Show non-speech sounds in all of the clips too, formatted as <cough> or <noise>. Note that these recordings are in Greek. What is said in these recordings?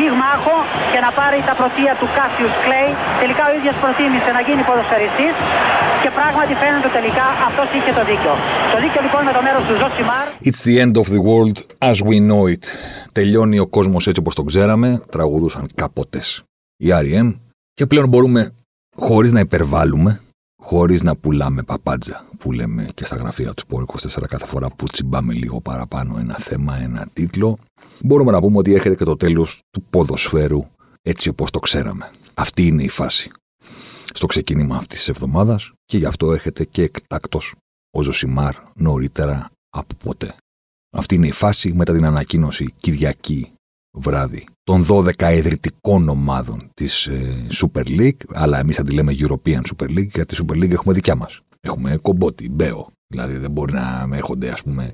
πυγμάχο και να πάρει τα πρωτεία του Κάσιους Κλέη. Τελικά ο ίδιος προτίμησε να γίνει ποδοσφαιριστής και πράγματι φαίνεται τελικά αυτός είχε το δίκιο. Το δίκιο λοιπόν με το μέρος του Ζοσιμάρ. It's the end of the world as we know it. Τελειώνει ο κόσμος έτσι όπως τον ξέραμε, τραγουδούσαν κάποτε οι R.E.M. και πλέον μπορούμε χωρίς να υπερβάλλουμε χωρίς να πουλάμε παπάντζα που λέμε και στα γραφεία του Sport 24 κάθε φορά που τσιμπάμε λίγο παραπάνω ένα θέμα, ένα τίτλο, μπορούμε να πούμε ότι έρχεται και το τέλος του ποδοσφαίρου έτσι όπως το ξέραμε. Αυτή είναι η φάση. Στο ξεκίνημα αυτής της εβδομάδας και γι' αυτό έρχεται και εκτάκτος ο Ζωσιμάρ νωρίτερα από ποτέ. Αυτή είναι η φάση μετά την ανακοίνωση Κυριακή βράδυ των 12 ιδρυτικών ομάδων της ε, Super League, αλλά εμείς θα τη λέμε European Super League, γιατί τη Super League έχουμε δικιά μας. Έχουμε κομπότι, μπέο. Δηλαδή δεν μπορεί να έρχονται, ας πούμε,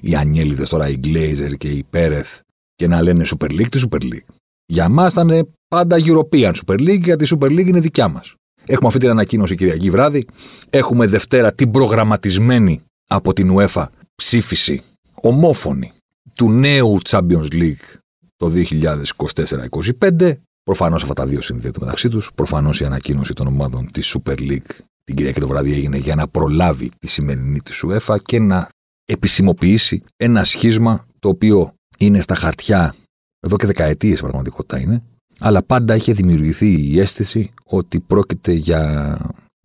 οι Ανιέλιδες τώρα, οι Glazer και οι Πέρεθ και να λένε Super League τη Super League. Για μας ήταν πάντα European Super League, γιατί η Super League είναι δικιά μας. Έχουμε αυτή την ανακοίνωση Κυριακή βράδυ. Έχουμε Δευτέρα την προγραμματισμένη από την UEFA ψήφιση ομόφωνη του νέου Champions League το 2024-2025. Προφανώς αυτά τα δύο συνδέονται μεταξύ τους. Προφανώς η ανακοίνωση των ομάδων της Super League την Κυριακή το βράδυ έγινε για να προλάβει τη σημερινή της UEFA και να επισημοποιήσει ένα σχίσμα το οποίο είναι στα χαρτιά εδώ και δεκαετίες πραγματικότητα είναι, αλλά πάντα είχε δημιουργηθεί η αίσθηση ότι πρόκειται για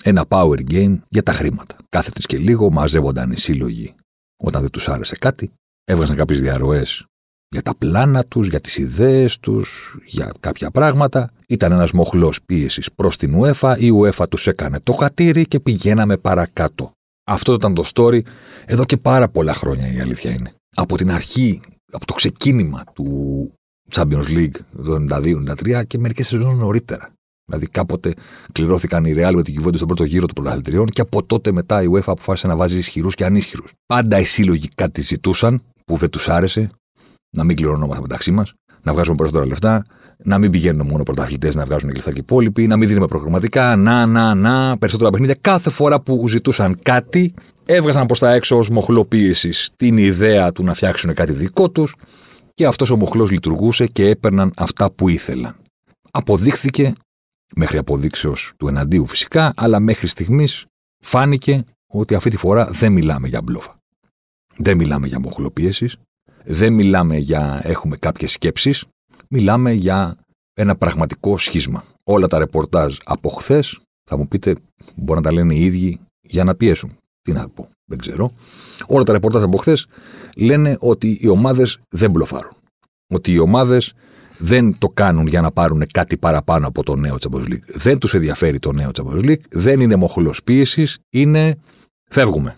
ένα power game για τα χρήματα. Κάθε τη και λίγο μαζεύονταν οι σύλλογοι όταν δεν τους άρεσε κάτι, έβγαζαν κάποιες διαρροές για τα πλάνα τους, για τις ιδέες τους, για κάποια πράγματα. Ήταν ένας μοχλός πίεσης προς την UEFA, η UEFA τους έκανε το χατήρι και πηγαίναμε παρακάτω. Αυτό ήταν το story εδώ και πάρα πολλά χρόνια η αλήθεια είναι. Από την αρχή, από το ξεκίνημα του Champions League το 92-93 και μερικές σεζόν νωρίτερα. Δηλαδή κάποτε κληρώθηκαν οι Real με την Juventus στον πρώτο γύρο των πρωταθλητριών και από τότε μετά η UEFA αποφάσισε να βάζει ισχυρούς και ανίσχυρους. Πάντα οι σύλλογοι κάτι ζητούσαν που δεν τους άρεσε, να μην κληρωνόμαστε μεταξύ μας, να βγάζουμε περισσότερα λεφτά, να μην πηγαίνουν μόνο πρωταθλητές να βγάζουν λεφτά και οι υπόλοιποι, να μην δίνουμε προγραμματικά, να, να, να, περισσότερα παιχνίδια. Κάθε φορά που ζητούσαν κάτι, έβγαζαν προς τα έξω ως μοχλό πίεση την ιδέα του να φτιάξουν κάτι δικό τους και αυτός ο μοχλός λειτουργούσε και έπαιρναν αυτά που ήθελαν. Αποδείχθηκε, μέχρι αποδείξεως του εναντίου φυσικά, αλλά μέχρι στιγμής φάνηκε ότι αυτή τη φορά δεν μιλάμε για μπλόφα. Δεν μιλάμε για μοχλοπίεση, δεν μιλάμε για έχουμε κάποιες σκέψεις, μιλάμε για ένα πραγματικό σχίσμα. Όλα τα ρεπορτάζ από χθες, θα μου πείτε, μπορεί να τα λένε οι ίδιοι για να πιέσουν. Τι να πω, δεν ξέρω. Όλα τα ρεπορτάζ από χθες λένε ότι οι ομάδες δεν μπλοφάρουν. Ότι οι ομάδες δεν το κάνουν για να πάρουν κάτι παραπάνω από το νέο Champions League. Δεν τους ενδιαφέρει το νέο Champions League, δεν είναι μοχλός πίεσης, είναι φεύγουμε.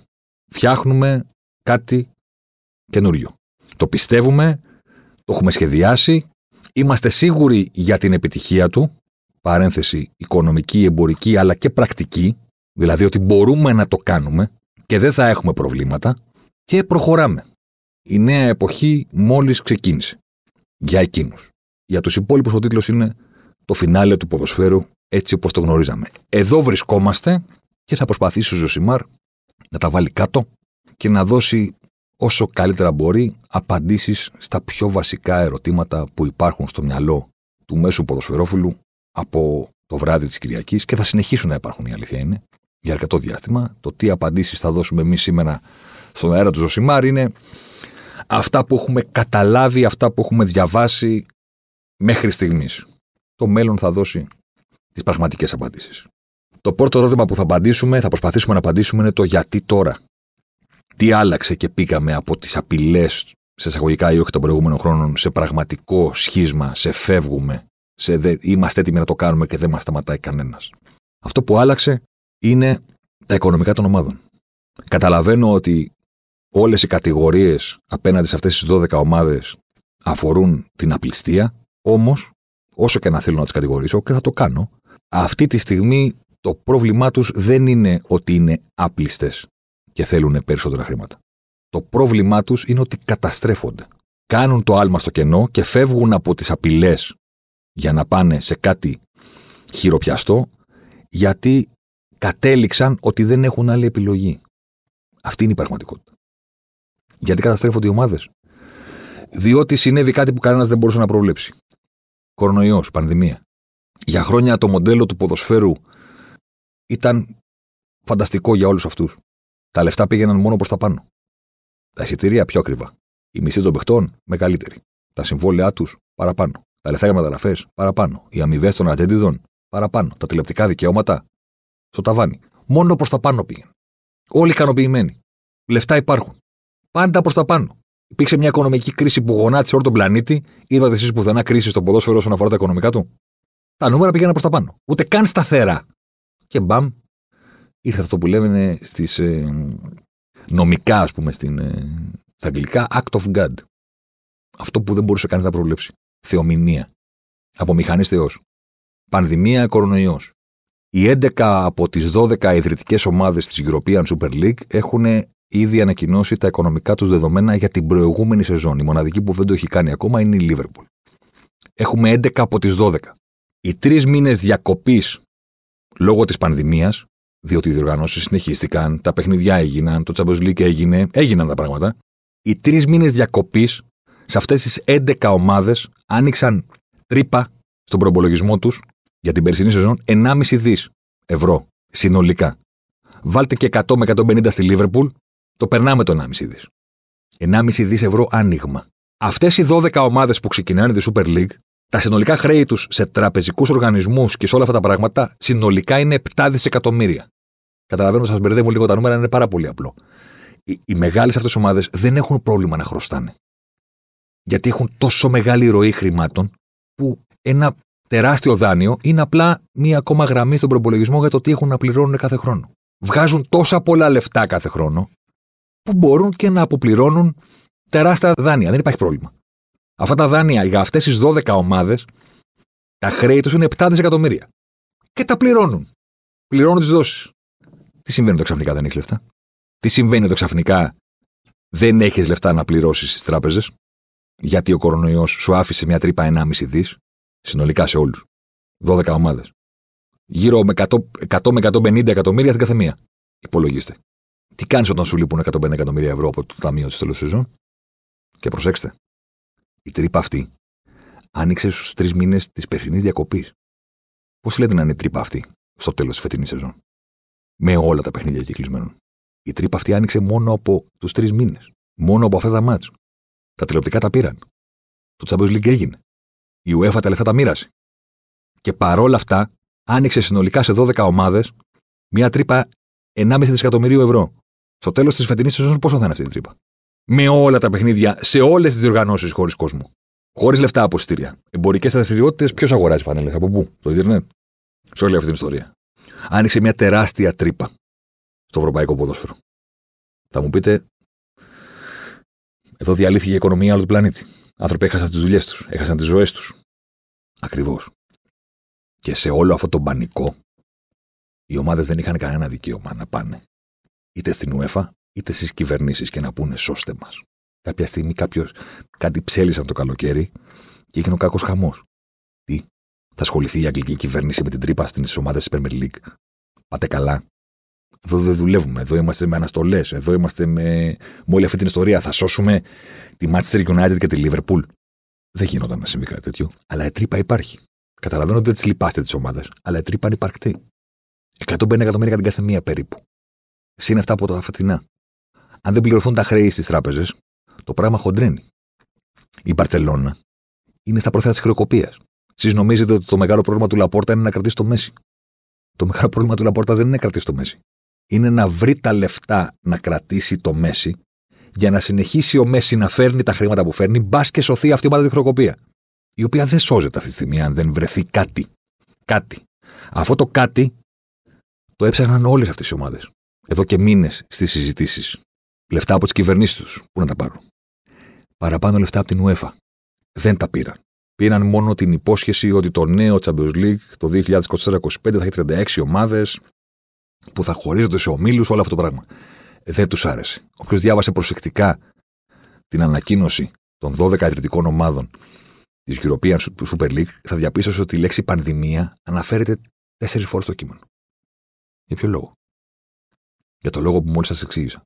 Φτιάχνουμε κάτι καινούριο. Το πιστεύουμε, το έχουμε σχεδιάσει, είμαστε σίγουροι για την επιτυχία του, παρένθεση οικονομική, εμπορική αλλά και πρακτική, δηλαδή ότι μπορούμε να το κάνουμε και δεν θα έχουμε προβλήματα και προχωράμε. Η νέα εποχή μόλις ξεκίνησε. Για εκείνους. Για τους υπόλοιπους ο τίτλος είναι το φινάλε του ποδοσφαίρου έτσι όπως το γνωρίζαμε. Εδώ βρισκόμαστε και θα προσπαθήσει ο Ζωσιμάρ να τα βάλει κάτω και να δώσει όσο καλύτερα μπορεί απαντήσεις στα πιο βασικά ερωτήματα που υπάρχουν στο μυαλό του μέσου ποδοσφαιρόφιλου από το βράδυ της Κυριακής και θα συνεχίσουν να υπάρχουν η αλήθεια είναι για αρκετό διάστημα. Το τι απαντήσεις θα δώσουμε εμείς σήμερα στον αέρα του Ζωσιμάρ είναι αυτά που έχουμε καταλάβει, αυτά που έχουμε διαβάσει μέχρι στιγμής. Το μέλλον θα δώσει τις πραγματικές απαντήσεις. Το πρώτο ερώτημα που θα απαντήσουμε, θα προσπαθήσουμε να απαντήσουμε είναι το γιατί τώρα τι άλλαξε και πήγαμε από τις απειλές σε εισαγωγικά ή όχι των προηγούμενων χρόνων σε πραγματικό σχίσμα, σε φεύγουμε, σε δε, είμαστε έτοιμοι να το κάνουμε και δεν μας σταματάει κανένας. Αυτό που άλλαξε είναι τα οικονομικά των ομάδων. Καταλαβαίνω ότι όλες οι κατηγορίες απέναντι σε αυτές τις 12 ομάδες αφορούν την απληστία, όμως, όσο και να θέλω να τις κατηγορήσω και θα το κάνω, αυτή τη στιγμή Το πρόβλημά τους δεν είναι ότι είναι άπληστε και θέλουν περισσότερα χρήματα. Το πρόβλημά τους είναι ότι καταστρέφονται. Κάνουν το άλμα στο κενό και φεύγουν από τις απειλές για να πάνε σε κάτι χειροπιαστό, γιατί κατέληξαν ότι δεν έχουν άλλη επιλογή. Αυτή είναι η πραγματικότητα. Γιατί καταστρέφονται οι ομάδες; Διότι συνέβη κάτι που κανένας δεν μπορούσε να προβλέψει. Κορονοϊός, πανδημία. Για χρόνια το μοντέλο του ποδοσφαίρου ήταν φανταστικό για όλους αυτούς. Τα λεφτά πήγαιναν μόνο προς τα πάνω. Τα εισιτήρια πιο ακριβά. Η μισή των παιχτών μεγαλύτερη. Τα συμβόλαιά τους παραπάνω. Τα λεφτά για μεταγραφές παραπάνω. Οι αμοιβές των ατζέντιδων παραπάνω. Τα τηλεοπτικά δικαιώματα στο ταβάνι. Μόνο προς τα πάνω πήγαινε. Όλοι ικανοποιημένοι. Λεφτά υπάρχουν. Πάντα προς τα πάνω. Υπήρξε μια οικονομική κρίση που γονάτισε όλο τον πλανήτη. Είδατε εσείς πουθενά κρίση στο ποδόσφαιρο όσον αφορά τα οικονομικά του. Τα νούμερα πήγαιναν προς τα πάνω. Ούτε καν σταθερά. Και μπαμ, ήρθε αυτό που λέμε στις, ε, νομικά, ας πούμε, στην, ε, στα αγγλικά, act of God. Αυτό που δεν μπορούσε κανείς να προβλέψει. Θεομηνία. Από μηχανής Θεός. Πανδημία, κορονοϊός. Οι 11 από τις 12 ιδρυτικές ομάδες της European Super League έχουν ήδη ανακοινώσει τα οικονομικά τους δεδομένα για την προηγούμενη σεζόν. Η μοναδική που δεν το έχει κάνει ακόμα είναι η Liverpool. Έχουμε 11 από τις 12. Οι τρεις μήνες διακοπής λόγω της πανδημίας, διότι οι διοργανώσεις συνεχίστηκαν, τα παιχνιδιά έγιναν, το Champions League έγινε, έγιναν τα πράγματα. Οι τρεις μήνες διακοπής σε αυτές τις 11 ομάδες άνοιξαν τρύπα στον προπολογισμό τους για την περσινή σεζόν 1,5 δις ευρώ συνολικά. Βάλτε και 100 με 150 στη Λίβερπουλ, το περνάμε το 1,5 δις. 1,5 δις ευρώ άνοιγμα. Αυτές οι 12 ομάδες που ξεκινάνε τη Super League, τα συνολικά χρέη τους σε τραπεζικούς οργανισμούς και σε όλα αυτά τα πράγματα συνολικά είναι 7 δισεκατομμύρια. Καταλαβαίνω, σας μπερδεύω λίγο τα νούμερα, είναι πάρα πολύ απλό. Οι, οι μεγάλες αυτές ομάδες δεν έχουν πρόβλημα να χρωστάνε. Γιατί έχουν τόσο μεγάλη ροή χρημάτων που ένα τεράστιο δάνειο είναι απλά μία ακόμα γραμμή στον προπολογισμό για το τι έχουν να πληρώνουν κάθε χρόνο. Βγάζουν τόσα πολλά λεφτά κάθε χρόνο που μπορούν και να αποπληρώνουν τεράστια δάνεια. Δεν υπάρχει πρόβλημα. Αυτά τα δάνεια για αυτές τις 12 ομάδες, τα χρέη τους είναι 7 δισεκατομμύρια. Και τα πληρώνουν. Πληρώνουν τις δόσεις. Τι συμβαίνει όταν ξαφνικά δεν έχεις λεφτά; Τι συμβαίνει όταν ξαφνικά δεν έχεις λεφτά να πληρώσεις στις τράπεζες, γιατί ο κορονοϊός σου άφησε μια τρύπα 1,5 δις, συνολικά σε όλους. 12 ομάδες. Γύρω με 100, 100 με 150 εκατομμύρια στην καθεμία. Υπολογίστε. Τι κάνεις όταν σου λείπουν 150 εκατομμύρια ευρώ από το ταμείο τη τέλος σεζόν; Και προσέξτε, η τρύπα αυτή άνοιξε στους τρεις μήνες της περσινής διακοπής. Πώς λέτε να είναι η τρύπα αυτή στο τέλος της φετινής σεζόν; Με όλα τα παιχνίδια κυκλισμένων. Η τρύπα αυτή άνοιξε μόνο από τους τρεις μήνες. Μόνο από αυτά τα μάτς. Τα τηλεοπτικά τα πήραν. Το Champions League έγινε. Η UEFA τα λεφτά τα μοίρασε. Και παρόλα αυτά, άνοιξε συνολικά σε 12 ομάδες μια τρύπα 1,5 δισεκατομμυρίου ευρώ. Στο τέλος της φετινής σεζόν, πόσο θα είναι αυτή η τρύπα; Με όλα τα παιχνίδια, σε όλες τις διοργανώσεις χωρίς κόσμο. Χωρίς λεφτά από εισιτήρια. Εμπορικές δραστηριότητες, ποιος αγοράζει φανέλες, από πού, το Ιντερνετ. Σε όλη αυτή την ιστορία. Άνοιξε μια τεράστια τρύπα στο ευρωπαϊκό ποδόσφαιρο. Θα μου πείτε, εδώ διαλύθηκε η οικονομία όλου του πλανήτη. Άνθρωποι έχασαν τις δουλειές τους, έχασαν τις ζωές τους. Ακριβώς. Και σε όλο αυτό το πανικό, οι ομάδες δεν είχαν κανένα δικαίωμα να πάνε είτε στην UEFA είτε στις κυβερνήσεις και να πούνε σώστε μας. Κάποια στιγμή κάποιος κάτι ψέλισαν το καλοκαίρι και έγινε ο κακός χαμός. Τι, θα ασχοληθεί η αγγλική κυβέρνηση με την τρύπα στις ομάδες της Premier League; Πάτε καλά. Εδώ δεν δουλεύουμε. Εδώ είμαστε με αναστολές. Εδώ είμαστε με... με όλη αυτή την ιστορία. Θα σώσουμε τη Manchester United και τη Liverpool. Δεν γινόταν να συμβεί κάτι τέτοιο. Αλλά η τρύπα υπάρχει. Καταλαβαίνω ότι δεν τις λυπάστε τις ομάδες. Αλλά η τρύπα είναι υπαρκτή. 150 εκατομμύρια για την κάθε μία περίπου. Συν αυτά από τα φετινά. Αν δεν πληρωθούν τα χρέη στις τράπεζες, το πράγμα χοντρένει. Η Μπαρσελόνα είναι στα πρόθυρα της χρεοκοπίας. Εσείς νομίζετε ότι το μεγάλο πρόβλημα του Λαπόρτα είναι να κρατήσει το Μέση. Το μεγάλο πρόβλημα του Λαπόρτα δεν είναι να κρατήσει το Μέση. Είναι να βρει τα λεφτά να κρατήσει το Μέση για να συνεχίσει ο Μέση να φέρνει τα χρήματα που φέρνει, μπα και σωθεί αυτή η ομάδα τη χρεοκοπία. Η οποία δεν σώζεται αυτή τη στιγμή αν δεν βρεθεί κάτι. Κάτι. Αυτό το κάτι το έψαχναν όλες αυτές οι ομάδες. Εδώ και μήνες στις συζητήσεις. Λεφτά από τις κυβερνήσεις τους. Πού να τα πάρουν. Παραπάνω λεφτά από την UEFA. Δεν τα πήραν. Πήραν μόνο την υπόσχεση ότι το νέο Champions League το 2024-2025 θα έχει 36 ομάδες που θα χωρίζονται σε ομίλους, όλο αυτό το πράγμα. Δεν τους άρεσε. Όποιος διάβασε προσεκτικά την ανακοίνωση των 12 ιδρυτικών ομάδων της European Super League, θα διαπίστωσε ότι η λέξη πανδημία αναφέρεται τέσσερις φορές στο κείμενο. Για ποιο λόγο; Για το λόγο που μόλις σας εξήγησα.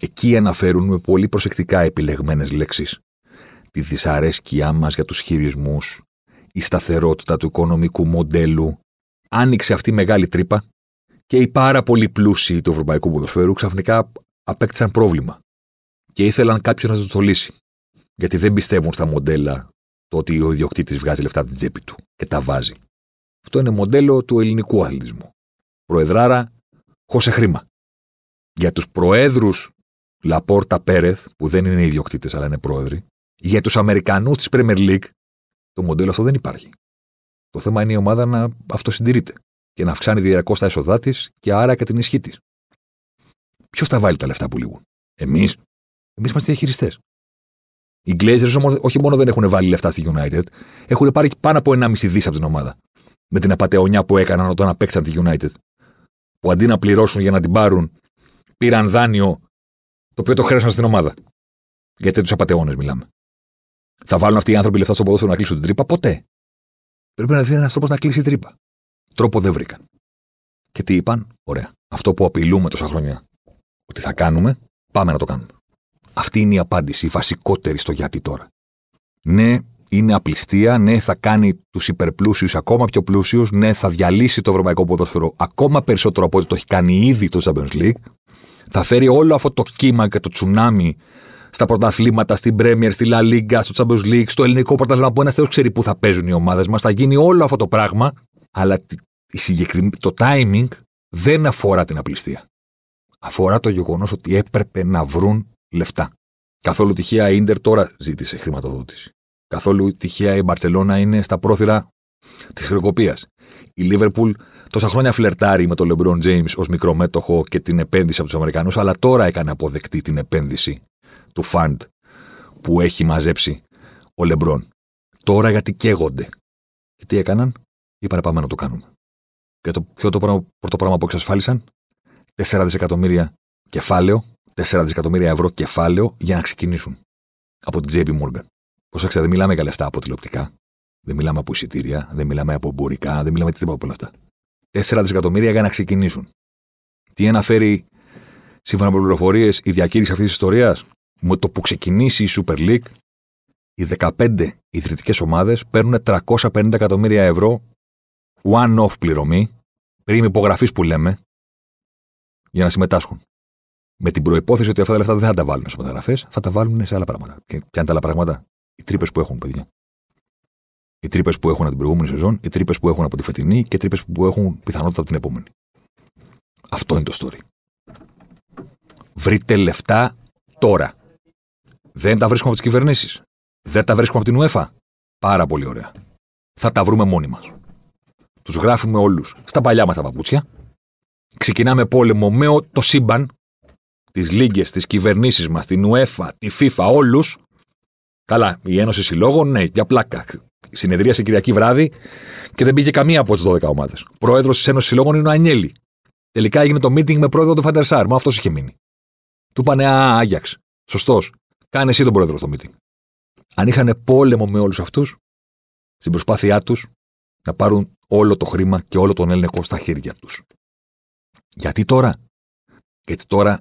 Εκεί αναφέρουν με πολύ προσεκτικά επιλεγμένες λέξεις τη δυσαρέσκειά μας για τους χειρισμούς, η σταθερότητα του οικονομικού μοντέλου. Άνοιξε αυτή η μεγάλη τρύπα και οι πάρα πολύ πλούσιοι του ευρωπαϊκού ποδοσφαίρου ξαφνικά απέκτησαν πρόβλημα. Και ήθελαν κάποιο να το λύσει. Γιατί δεν πιστεύουν στα μοντέλα το ότι ο ιδιοκτήτης βγάζει λεφτά από την τσέπη του και τα βάζει. Αυτό είναι μοντέλο του ελληνικού αθλητισμού. Προεδράρα, χώσε χρήμα. Για τους προέδρους Λαπόρτα Πέρεθ, που δεν είναι ιδιοκτήτες αλλά είναι πρόεδροι, για τους Αμερικανούς της Premier League, το μοντέλο αυτό δεν υπάρχει. Το θέμα είναι η ομάδα να αυτοσυντηρείται και να αυξάνει διαρκώς τα έσοδά της και άρα και την ισχύ της. Ποιος θα βάλει τα λεφτά που λήγουν, Εμείς. Εμείς είμαστε διαχειριστές. Οι Glazers όμως όχι μόνο δεν έχουν βάλει λεφτά στη United, έχουν πάρει πάνω από 1,5 δις από την ομάδα. Με την απαταιωνιά που έκαναν όταν απέξαν τη United. Που αντί να πληρώσουν για να την πάρουν, πήραν δάνειο το οποίο το χρέωσαν στην ομάδα. Γιατί τους απαταιώνες μιλάμε. Θα βάλουν αυτοί οι άνθρωποι λεφτά στο ποδόσφαιρο να κλείσουν την τρύπα; Ποτέ. Πρέπει να δει ένας τρόπος να κλείσει η τρύπα. Τρόπο δεν βρήκαν. Και τι είπαν, ωραία. Αυτό που απειλούμε τόσα χρόνια ότι θα κάνουμε, πάμε να το κάνουμε. Αυτή είναι η απάντηση, η βασικότερη στο γιατί τώρα. Ναι, είναι απληστία, ναι, θα κάνει τους υπερπλούσιους ακόμα πιο πλούσιους, ναι, θα διαλύσει το ευρωπαϊκό ποδόσφαιρο ακόμα περισσότερο από ό,τι το έχει κάνει ήδη το Champions League. Θα φέρει όλο αυτό το κύμα και το τσουνάμι στα πρωταθλήματα, στην Premier, στη La Liga, στο Champions League, στο ελληνικό πρωτάθλημα που ένας θεός ξέρει πού θα παίζουν οι ομάδες μας. Θα γίνει όλο αυτό το πράγμα, αλλά το timing δεν αφορά την απληστία. Αφορά το γεγονός ότι έπρεπε να βρουν λεφτά. Καθόλου τυχαία η Ίντερ τώρα ζήτησε χρηματοδότηση. Καθόλου τυχαία η Μπαρσελόνα είναι στα πρόθυρα της χρεοκοπίας. Η Λίβερπουλ τόσα χρόνια φλερτάρει με τον Λεμπρόν Τζέιμ ως μικρομέτωχο και την επένδυση από τους Αμερικανούς, αλλά τώρα έκανε αποδεκτή την επένδυση του φαντ που έχει μαζέψει ο Λεμπρόν. Τώρα γιατί καίγονται. Και τι έκαναν, είπαν πάμε να το κάνουμε. Και το ποιο το πρώτο πράγμα που εξασφάλισαν, 4 δισεκατομμύρια κεφάλαιο, 4 δισεκατομμύρια ευρώ κεφάλαιο για να ξεκινήσουν. Από την JP Morgan. Προσέξτε, δεν μιλάμε για λεφτά από τηλεοπτικά. Δεν μιλάμε από εισιτήρια, δεν μιλάμε από εμπορικά, δεν μιλάμε τίποτα από όλα αυτά. 4 δισεκατομμύρια για να ξεκινήσουν. Τι αναφέρει, σύμφωνα με πληροφορίες, η διακήρυξη αυτής της ιστορίας, με το που ξεκινήσει η Super League, οι 15 ιδρυτικές ομάδες παίρνουν 350 εκατομμύρια ευρώ one-off πληρωμή, πριμ υπογραφής που λέμε, για να συμμετάσχουν. Με την προϋπόθεση ότι αυτά τα λεφτά δεν θα τα βάλουν σε μεταγραφές, θα τα βάλουν σε άλλα πράγματα. Και ποια είναι τα άλλα πράγματα, οι τρύπες που έχουν, παιδιά. Οι τρύπες που έχουν από την προηγούμενη σεζόν, οι τρύπες που έχουν από τη φετινή και οι τρύπες που έχουν πιθανότητα από την επόμενη. Αυτό είναι το story. Βρείτε λεφτά τώρα. Δεν τα βρίσκουμε από τις κυβερνήσεις. Δεν τα βρίσκουμε από την UEFA. Πάρα πολύ ωραία. Θα τα βρούμε μόνοι μας. Τους γράφουμε όλους στα παλιά μας τα παπούτσια. Ξεκινάμε πόλεμο με το σύμπαν, τις λίγε, τις κυβερνήσεις μας, την UEFA, τη FIFA, όλους. Καλά, η Ένωση Συλλόγων, ναι, για πλάκα. Συνεδρίασε Κυριακή βράδυ και δεν πήγε καμία από τις 12 ομάδες. Πρόεδρος της Ένωσης Συλλόγων είναι ο Ανιέλη. Τελικά έγινε το meeting με πρόεδρο του Φαντερσάρ, μα αυτός είχε μείνει. Του πάνε Α, Άγιαξ. Σωστός. Κάνε εσύ τον πρόεδρο στο meeting. Αν είχαν πόλεμο με όλους αυτούς, στην προσπάθειά τους να πάρουν όλο το χρήμα και όλο τον έλεγχο στα χέρια τους. Γιατί τώρα; Γιατί τώρα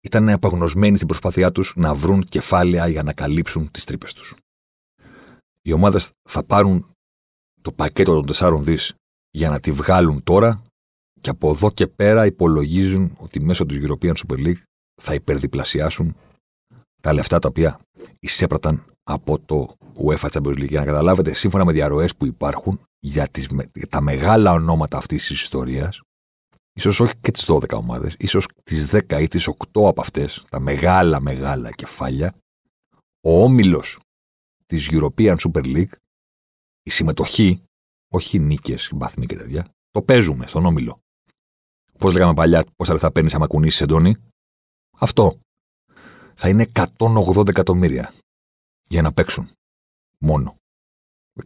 ήταν απαγνωσμένοι στην προσπάθειά τους να βρουν κεφάλαια για να καλύψουν τις τρύπες τους. Οι ομάδες θα πάρουν το πακέτο των 4 δις για να τη βγάλουν τώρα και από εδώ και πέρα υπολογίζουν ότι μέσω του European Super League θα υπερδιπλασιάσουν τα λεφτά τα οποία εισέπραταν από το UEFA Champions League. Για να καταλάβετε, σύμφωνα με διαρροές που υπάρχουν για, τις, για τα μεγάλα ονόματα αυτής της ιστορίας, ίσως όχι και τις 12 ομάδες, ίσως τις 10 ή τις 8 από αυτές, τα μεγάλα μεγάλα κεφάλια, ο όμιλος της European Super League, η συμμετοχή, όχι νίκες, βαθμοί και τέτοια, το παίζουμε στον όμιλο. Πώς λέγαμε παλιά, πόσα λεφτά παίρνεις άμα κουνήσεις εντόνι. Αυτό. Θα είναι 180 εκατομμύρια για να παίξουν. Μόνο.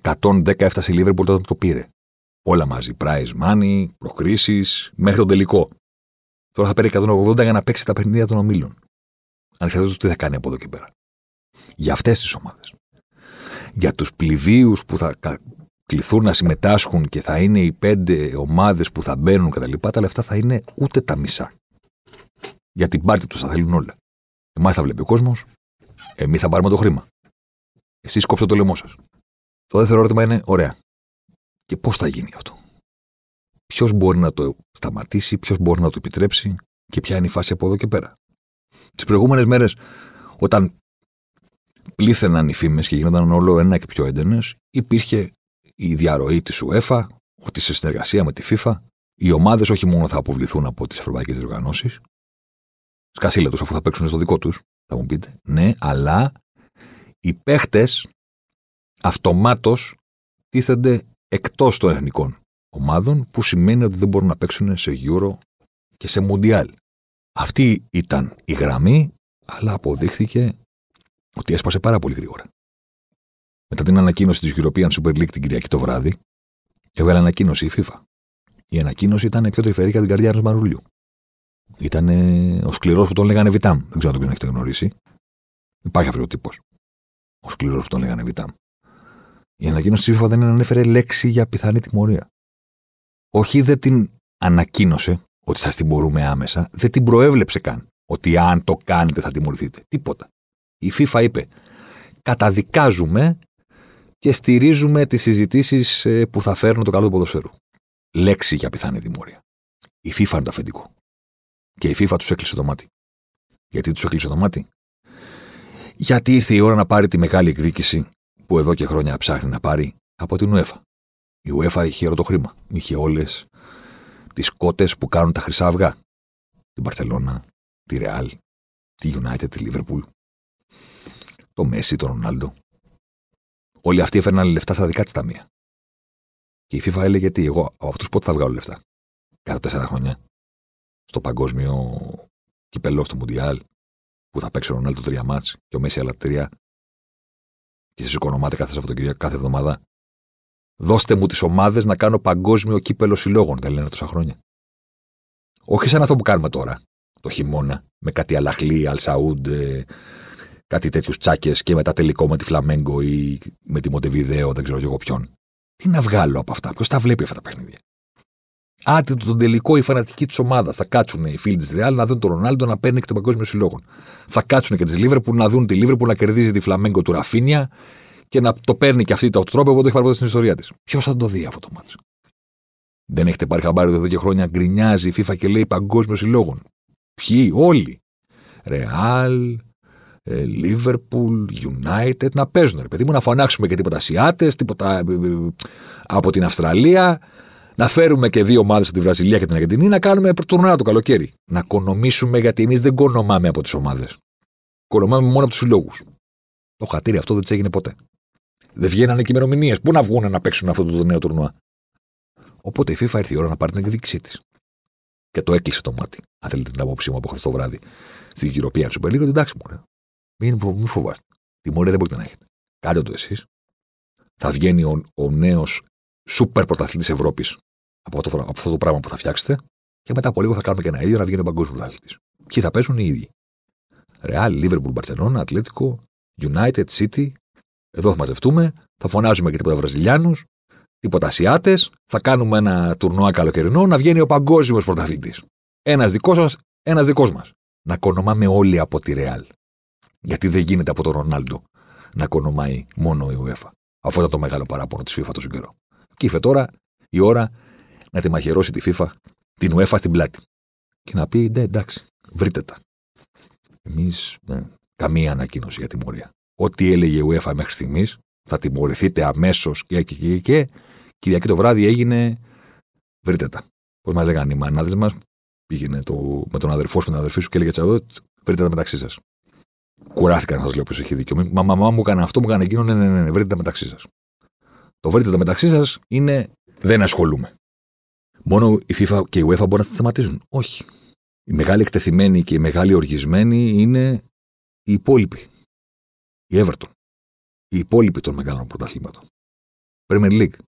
110 έφτασε η Liverpool όταν το πήρε. Όλα μαζί. Prize money, προκρίσεις, μέχρι τον τελικό. Τώρα θα παίρνει 180 για να παίξει τα παιχνίδια των ομίλων. Ανεξαρτήτως τι θα κάνει από εδώ και πέρα. Για αυτές τις ομάδες. Για τους πληβίους που θα κληθούν να συμμετάσχουν και θα είναι οι πέντε ομάδες που θα μπαίνουν κτλ. Τα, τα λεφτά θα είναι ούτε τα μισά. Για την πάρτι τους θα θέλουν όλα. Εμάς θα βλέπει ο κόσμος, εμείς θα πάρουμε το χρήμα. Εσεί κόψτε το λαιμό σας. Το δεύτερο ερώτημα είναι: Ωραία. Και πώς θα γίνει αυτό; Ποιος μπορεί να το σταματήσει, ποιος μπορεί να το επιτρέψει και ποια είναι η φάση από εδώ και πέρα; Τις προηγούμενες μέρες, όταν πλήθαιναν οι φήμες και γίνονταν όλο ένα και πιο έντονες, υπήρχε η διαρροή της UEFA ότι σε συνεργασία με τη FIFA οι ομάδες όχι μόνο θα αποβληθούν από τις ευρωπαϊκές διοργανώσεις, σκασίλα τους αφού θα παίξουν στο δικό τους, θα μου πείτε, ναι, αλλά οι παίχτες αυτομάτως τίθενται εκτός των εθνικών ομάδων, που σημαίνει ότι δεν μπορούν να παίξουν σε Euro και σε Mundial. Αυτή ήταν η γραμμή, αλλά αποδείχθηκε ότι έσπασε πάρα πολύ γρήγορα. Μετά την ανακοίνωση της European Super League την Κυριακή το βράδυ, έβγαλε ανακοίνωση η FIFA. Η ανακοίνωση ήταν πιο τρυφερή για την καρδιά ενός Μαρουλιού. Ήταν ο σκληρός που τον λέγανε Βιτάμ. Δεν ξέρω αν τον έχετε γνωρίσει. Υπάρχει αυτό ο τύπο. Ο σκληρός που τον λέγανε Βιτάμ. Η ανακοίνωση της FIFA δεν ανέφερε λέξη για πιθανή τιμωρία. Όχι δεν την ανακοίνωσε ότι σας τιμωρούμε άμεσα, δεν την προέβλεψε καν. Ότι αν το κάνετε θα τιμωρηθείτε. Τίποτα. Η FIFA είπε καταδικάζουμε και στηρίζουμε τις συζητήσεις ε, που θα φέρουν το καλό του ποδοσφαίρου. Λέξη για πιθανή τιμωρία. Η FIFA είναι το αφεντικό. Και η FIFA τους έκλεισε το μάτι. Γιατί τους έκλεισε το μάτι; Γιατί ήρθε η ώρα να πάρει τη μεγάλη εκδίκηση που εδώ και χρόνια ψάχνει να πάρει από την UEFA. Η UEFA είχε όλο το χρήμα. Είχε όλες τις κότες που κάνουν τα χρυσά αυγά. Την Παρσελώνα, τη Ρεάλ, τη United, τη Liverpool, το Μέση, τον Ρονάλντο. Όλοι αυτοί έφερναν λεφτά στα δικά της ταμεία. Και η FIFA έλεγε τι, εγώ από αυτούς πότε θα βγάλω λεφτά; Κάθε τέσσερα χρόνια. Στο παγκόσμιο κυπελό στο Μουντιάλ, που θα παίξει ο Ρονάλντο τρία μάτς και ο Μέση άλλα τρία. Και σα οικονομάτε κάθε Σαββατοκύριακο, κάθε εβδομάδα. Δώστε μου τις ομάδες να κάνω παγκόσμιο κύπελο συλλόγων, δεν λένε τόσα χρόνια. Όχι σαν αυτό που κάνουμε τώρα, το χειμώνα, με κάτι αλαχλή, αλσαούντ, κάτι τέτοιους τσάκες και μετά τελικό με τη Φλαμέγκο ή με τη Μοντεβιδέο, δεν ξέρω εγώ ποιον. Τι να βγάλω από αυτά, ποιος τα βλέπει αυτά τα παιχνίδια. Άντε τον τελικό οι φανατικοί της ομάδας. Θα κάτσουν οι φίλοι της Ρεάλ να δουν τον Ρονάλντο να παίρνει και τον παγκόσμιο συλλόγο. Θα κάτσουν και της Λίβερπουλ να δουν τη Λίβερπουλ να κερδίζει τη Φλαμέγκο του Ραφίνια και να το παίρνει και αυτή το τρόπο που το έχει πάρει στην ιστορία της. Ποιος θα το δει αυτό το μάτσο; Δεν έχετε πάρει χαμπάρι εδώ και χρόνια γκρινιάζει η FIFA και λέει παγκόσμιο συλλόγων. Ποιοι, όλοι. Ρεάλ, Liverpool, United να παίζουν. Ρε παιδί μου, να φωνάξουμε και τίποτα Ασιάτε, τίποτα ε, ε, από την Αυστραλία, να φέρουμε και δύο ομάδες από τη Βραζιλία και την Αργεντινή, να κάνουμε τουρνά το καλοκαίρι. Να κονομήσουμε γιατί εμείς δεν κονομάμε από τις ομάδες. Κονομάμε μόνο από τους συλλόγους. Το χατήρι αυτό δεν της έγινε ποτέ. Δεν βγαίνανε και ημερομηνίες. Πού να βγουν να παίξουν αυτό το νέο τουρνουά; Οπότε η FIFA ήρθε η ώρα να πάρει την εκδίκησή της. Και το έκλεισε το μάτι. Αν θέλετε την άποψή μου από χθες το βράδυ στην European Super League, εντάξει μου. Μην, μην φοβάστε. Τιμωρία δεν μπορείτε να έχετε. Κάντε το εσείς. Θα βγαίνει ο, ο νέος σούπερ πρωταθλητής Ευρώπης από, από αυτό το πράγμα που θα φτιάξετε. Και μετά από λίγο θα κάνουμε και ένα ίδιο να βγαίνει ο παγκόσμιο πρωταθλητή. Ποιοι θα πέσουν οι ίδιοι. Ρεάλ, Λίβερπουλ, Μπαρσελόνα, Ατλέτικο, United, City. Εδώ θα μαζευτούμε. Θα φωνάζουμε και τίποτα Βραζιλιάνους. Τίποτα Ασιάτες. Θα κάνουμε ένα τουρνουά καλοκαιρινό να βγαίνει ο παγκόσμιος πρωταθλητής. Ένας δικός σας, ένας δικός μας. Να κονομάμε όλοι από τη Ρεάλ. Γιατί δεν γίνεται από τον Ρονάλντο να κονομάει μόνο η UEFA. Αυτό ήταν το μεγάλο παράπονο της FIFA τόσο καιρό. Και ήρθε τώρα η ώρα να τη μαχαιρώσει τη FIFA, την UEFA στην πλάτη. Και να πει, ναι, εντάξει, βρείτε τα. Εμείς, ναι, καμία ανακοίνωση για τιμωρία. Ό,τι έλεγε η UEFA μέχρι στιγμής, θα τιμωρηθείτε αμέσως και, και, και, και. Κυριακή το βράδυ έγινε, βρείτε τα. Πώς μας λέγανε οι μανάδες μας, πήγαινε το, με τον αδερφό σου, με την αδερφή σου και έλεγε τσαδό, βρείτε τα μεταξύ σας. Κουράστηκα να σας λέω ποιος έχει δίκιο. Μα μαμά μου έκανε αυτό, μου έκανε εκείνο. Ναι, ναι, ναι, ναι, βρείτε τα μεταξύ σας. Το βρείτε τα μεταξύ σας είναι δεν ασχολούμαι. Μόνο η FIFA και η UEFA μπορούν να τα σταματήσουν. Όχι. Οι μεγάλοι εκτεθειμένοι και οι μεγάλοι οργισμένοι είναι οι υπόλοιποι. Η Everton. Οι υπόλοιποι των μεγάλων πρωταθλήματων. Premier League.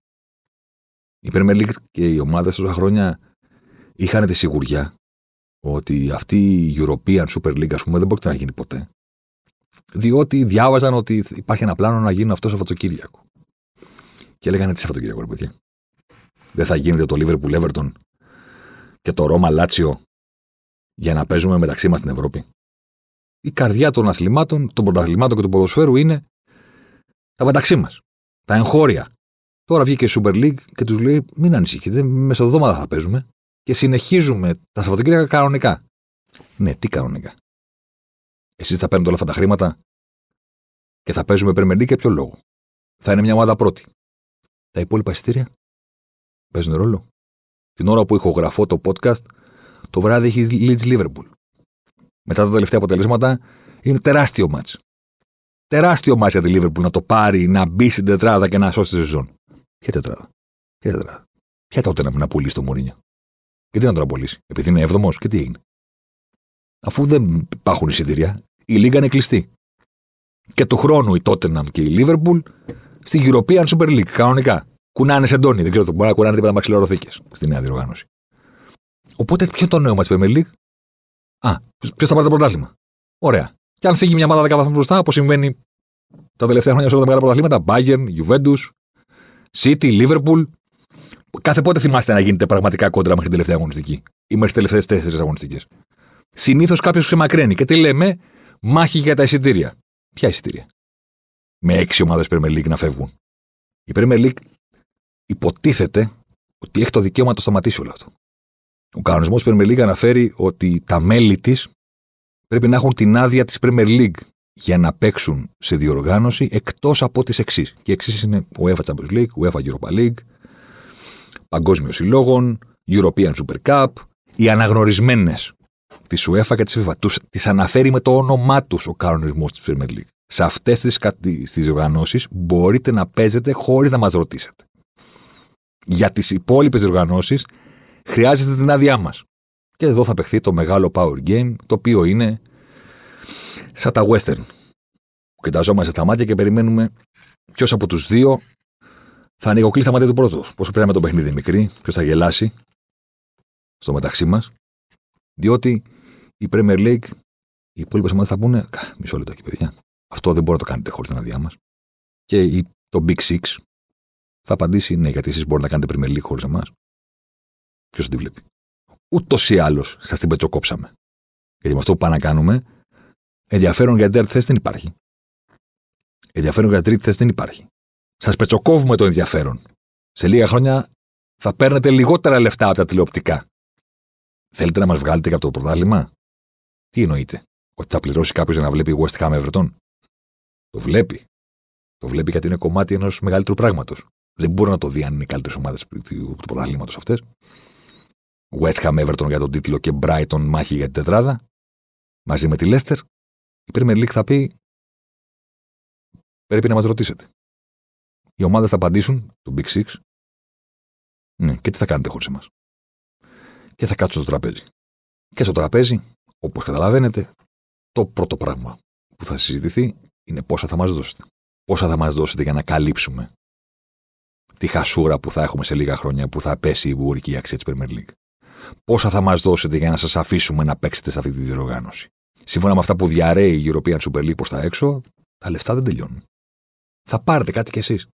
Η Premier League και οι ομάδες τόσα χρόνια είχαν τη σιγουριά ότι αυτή η European Super League, ας πούμε, δεν πρόκειται να γίνει ποτέ. Διότι διάβαζαν ότι υπάρχει ένα πλάνο να γίνει αυτό Σαββατοκύριακο. Και λέγανε τι Σαββατοκύριακο, ρε παιδιά. Δεν θα γίνεται το Liverpool Everton και το Ρώμα Λάτσιο για να παίζουμε μεταξύ μας στην Ευρώπη. Η καρδιά των αθλημάτων, των πρωταθλημάτων και του ποδοσφαίρου είναι τα μεταξύ μας. Τα εγχώρια. Τώρα βγήκε η Super League και τους λέει: Μην ανησυχείτε, μεσοδόματα θα παίζουμε και συνεχίζουμε τα Σαββατοκύριακα κανονικά. Ναι, τι κανονικά. Εσείς θα παίρνετε όλα αυτά τα χρήματα και θα παίζουμε Premier League για ποιο λόγο; Θα είναι μια ομάδα πρώτη. Τα υπόλοιπα εισιτήρια παίζουν ρόλο. Την ώρα που ηχογραφώ το podcast, το βράδυ έχει Leeds Liverpool. Μετά τα τελευταία αποτελέσματα είναι τεράστιο μάτς. Τεράστιο μάτς για τη Liverpool να το πάρει, να μπει στην τετράδα και να σώσει τη σεζόν. Ποια τετράδα; Ποια τετράδα; Ποια τότε να, να πουλήσει το Μωρίνιο. Γιατί να τον απολύσει; Επειδή είναι έβδομος και τι έγινε; Αφού δεν υπάρχουν εισιτήρια, η Λίγκα είναι κλειστή. Και του χρόνου η Tottenham και η Liverpool στη European Super League, κανονικά. Κουνάνε σε ντόνι, δεν ξέρω, μπορεί να κουνάνε τίποτα μαξιλαροθήκες στη νέα διοργάνωση. Οπότε ποιο το νέο μας Premier League; Α, ποιος θα πάρει το πρωτάθλημα; Ωραία. Και αν φύγει μια ομάδα 10 βαθμούς μπροστά, όπως συμβαίνει τα τελευταία χρόνια σε όλα τα μεγάλα πρωταθλήματα, Bayern, Juventus, City, Liverpool. Κάθε πότε θυμάστε να γίνετε πραγματικά κόντρα μέχρι την τελευταία αγωνιστική ή μέχρι τις τελευταίες τέσσερις αγωνιστικές. Συνήθως κάποιος ξεμακραίνει και τι λέμε, μάχη για τα εισιτήρια. Ποια εισιτήρια; Με έξι ομάδες Premier League να φεύγουν. Η Premier League υποτίθεται ότι έχει το δικαίωμα να το σταματήσει όλο αυτό. Ο κανονισμός Premier League αναφέρει ότι τα μέλη της πρέπει να έχουν την άδεια της Premier League για να παίξουν σε διοργάνωση εκτός από τις εξής. Και οι εξής είναι UEFA Champions League, UEFA Europa League, Παγκόσμιος Συλλόγων, European Super Cup, οι αναγνωρισμένες της UEFA και της FIFA. Τις αναφέρει με το όνομά τους ο κανονισμός της Premier League. Σε αυτές τις διοργανώσεις μπορείτε να παίζετε χωρίς να μας ρωτήσετε. Για τις υπόλοιπες διοργανώσεις χρειάζεται την άδειά μας. Και εδώ θα παιχθεί το μεγάλο power game, το οποίο είναι σαν τα western. Κοιταζόμαστε στα μάτια και περιμένουμε ποιος από τους δύο θα ανοιγοκλεί τα μάτια του πρώτου. Πόσο πήραμε το παιχνίδι μικρή, ποιος θα γελάσει στο μεταξύ μας. Διότι η Premier League, οι υπόλοιπες ομάδες θα πούνε. Μισό λεπτό εκεί, παιδιά. Αυτό δεν μπορεί να το κάνετε χωρίς την άδειά μας. Και το Big Six θα απαντήσει ναι, γιατί εσείς μπορείτε να κάνετε Premier League χωρίς εμάς. Ποιος θα την βλέπει. Ούτως ή άλλως σας την πετσοκόψαμε. Γιατί με αυτό που πάμε να κάνουμε, ενδιαφέρον για την τέταρτη θέση δεν υπάρχει. Ενδιαφέρον για την τρίτη θέση δεν υπάρχει. Σας πετσοκόβουμε το ενδιαφέρον. Σε λίγα χρόνια θα παίρνετε λιγότερα λεφτά από τα τηλεοπτικά. Θέλετε να μας βγάλετε και από το πρωτάθλημα; Τι εννοείτε, Ότι θα πληρώσει κάποιος για να βλέπει West Ham Everton; Το βλέπει. Το βλέπει γιατί είναι κομμάτι ενός μεγαλύτερου πράγματος. Δεν μπορεί να το δει αν είναι οι καλύτερες ομάδες του πρωταθλήματος αυτές. West Ham Everton για τον τίτλο και Brighton μάχη για την τετράδα. Μαζί με τη Leicester. Η Premier League θα πει πρέπει να μας ρωτήσετε. Οι ομάδες θα απαντήσουν, το Big Six, ναι, και τι θα κάνετε χωρίς εμάς. Και θα κάτσουν στο τραπέζι. Και στο τραπέζι, όπως καταλαβαίνετε, το πρώτο πράγμα που θα συζητηθεί είναι πόσα θα μας δώσετε. Πόσα θα μας δώσετε για να καλύψουμε τη χασούρα που θα έχουμε σε λίγα χρόνια που θα πέσει η βουρική αξία της Premier League. Πόσα θα μας δώσετε για να σας αφήσουμε να παίξετε σε αυτή τη διοργάνωση; Σύμφωνα με αυτά που διαρρέει η European Super League προς τα έξω, τα λεφτά δεν τελειώνουν. Θα πάρετε κάτι κι εσείς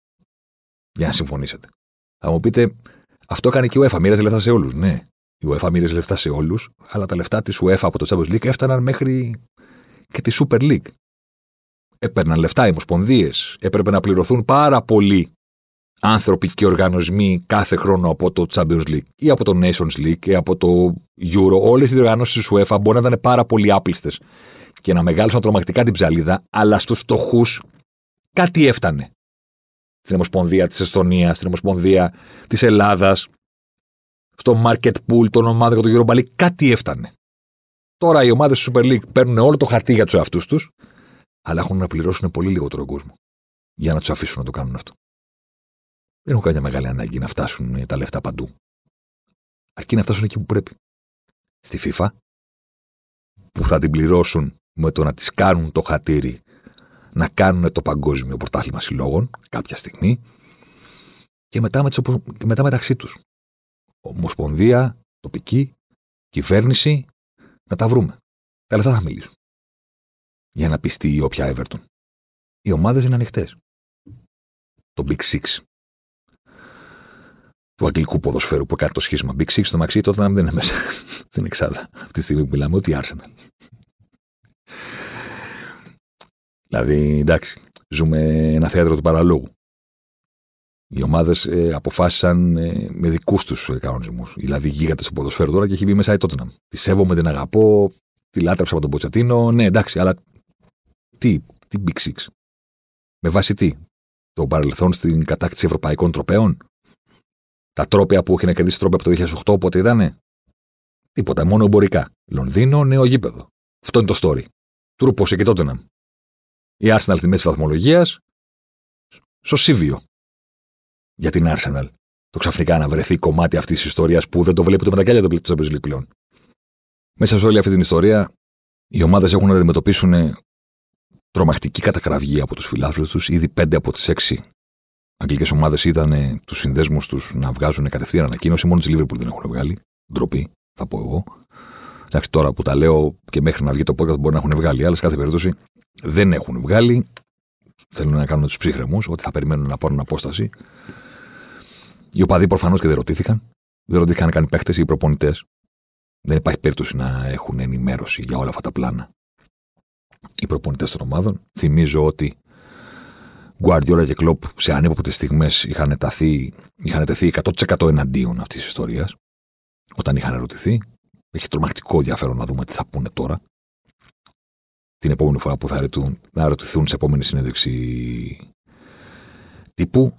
για να συμφωνήσετε. Θα μου πείτε, αυτό έκανε και η UEFA, μοίραζε λεφτά σε όλους. Ναι, η UEFA μοίραζε λεφτά σε όλους, αλλά τα λεφτά της UEFA από το Champions League έφταναν μέχρι και τη Super League. Έπαιρναν λεφτά οι ομοσπονδίες, έπρεπε να πληρωθούν πάρα πολλοί άνθρωποι και οργανισμοί κάθε χρόνο από το Champions League ή από το Nations League ή από το Euro. Όλες οι διοργανώσεις της UEFA μπορεί να ήταν πάρα πολύ άπληστε και να μεγάλωσαν τρομακτικά την ψαλίδα, αλλά στους φτωχούς κάτι έφτανε στην Ομοσπονδία της Εστονίας, στην Ομοσπονδία της Ελλάδας, στο market pool των ομάδων του Europa κάτι έφτανε. Τώρα οι ομάδες του Super League παίρνουν όλο το χαρτί για τους εαυτούς τους, αλλά έχουν να πληρώσουν πολύ λιγότερο κόσμο για να τους αφήσουν να το κάνουν αυτό. Δεν έχουν καμιά μεγάλη ανάγκη να φτάσουν τα λεφτά παντού. Αρκεί να φτάσουν εκεί που πρέπει. Στη FIFA, που θα την πληρώσουν με το να τη κάνουν το χατήρι να κάνουν το παγκόσμιο πρωτάθλημα συλλόγων κάποια στιγμή και μετά, με τις, και μετά μεταξύ τους. Ομοσπονδία, τοπική, κυβέρνηση, να τα βρούμε. Τα λεφτά θα μιλήσουν. Για να πιστεί η όποια Everton. Οι ομάδες είναι ανοιχτές. Το Big Six του αγγλικού ποδοσφαίρου που έκανε το σχίσμα Big Six, το Μαξί, τότε να δεν είναι μέσα <laughs> στην εξάδα. Αυτή τη στιγμή που μιλάμε, ότι Arsenal. δηλαδή, εντάξει, ζούμε ένα θέατρο του παραλόγου. Οι ομάδες ε, αποφάσισαν ε, με δικούς τους ε, κανονισμούς. Δηλαδή, γίγαντες στο ποδοσφαίρο τώρα και έχει μπει μέσα η Τότεναμ. Τη σέβομαι, την αγαπώ, τη λάτρεψα από τον Ποτσατίνο. Ναι, εντάξει, αλλά τι, τι Big Six; Με βάση τι; Το παρελθόν στην κατάκτηση ευρωπαϊκών τροπέων; Τα τρόπια που είχε κερδίσει τρόπια από το 2008, πότε ήταν. Τίποτα, μόνο εμπορικά. Λονδίνο, νέο γήπεδο. Αυτό είναι το story. Τούρπο και τότε να. Η Arsenal στη μέση βαθμολογίας, στο Σίβιο. Για την Arsenal. Το ξαφνικά να βρεθεί κομμάτι αυτής της ιστορίας που δεν το βλέπει το μετακέλια το Champions League πλέον. Μέσα σε όλη αυτή την ιστορία, οι ομάδες έχουν να αντιμετωπίσουν τρομακτική κατακραυγή από τους φιλάθλους τους. Ήδη πέντε από τις έξι αγγλικές ομάδες είδαν τους συνδέσμους τους να βγάζουν κατευθείαν ανακοίνωση. Μόνος της Liverpool δεν έχουν βγάλει. Ντροπή, θα πω εγώ. Εντάξει, τώρα που τα λέω και μέχρι να βγει το podcast μπορεί να έχουν βγάλει. Αλλά σε κάθε περίπτωση δεν έχουν βγάλει. Θέλουν να κάνουν τους ψύχρεμους, ότι θα περιμένουν να πάρουν απόσταση. Οι οπαδοί προφανώς και δεν ρωτήθηκαν. Δεν ρωτήθηκαν καν οι παίχτε ή οι προπονητές. Δεν υπάρχει περίπτωση να έχουν ενημέρωση για όλα αυτά τα πλάνα. Οι προπονητές των ομάδων. Θυμίζω ότι Γκουαρδιόλα και Κλοπ σε ανίποτε στιγμές είχαν, είχαν τεθεί 100% εναντίον αυτής της ιστορίας. Όταν είχαν ερωτηθεί. Έχει τρομακτικό ενδιαφέρον να δούμε τι θα πούνε τώρα. Την επόμενη φορά που θα ρωτηθούν, να ρωτηθούν σε επόμενη συνέντευξη τύπου.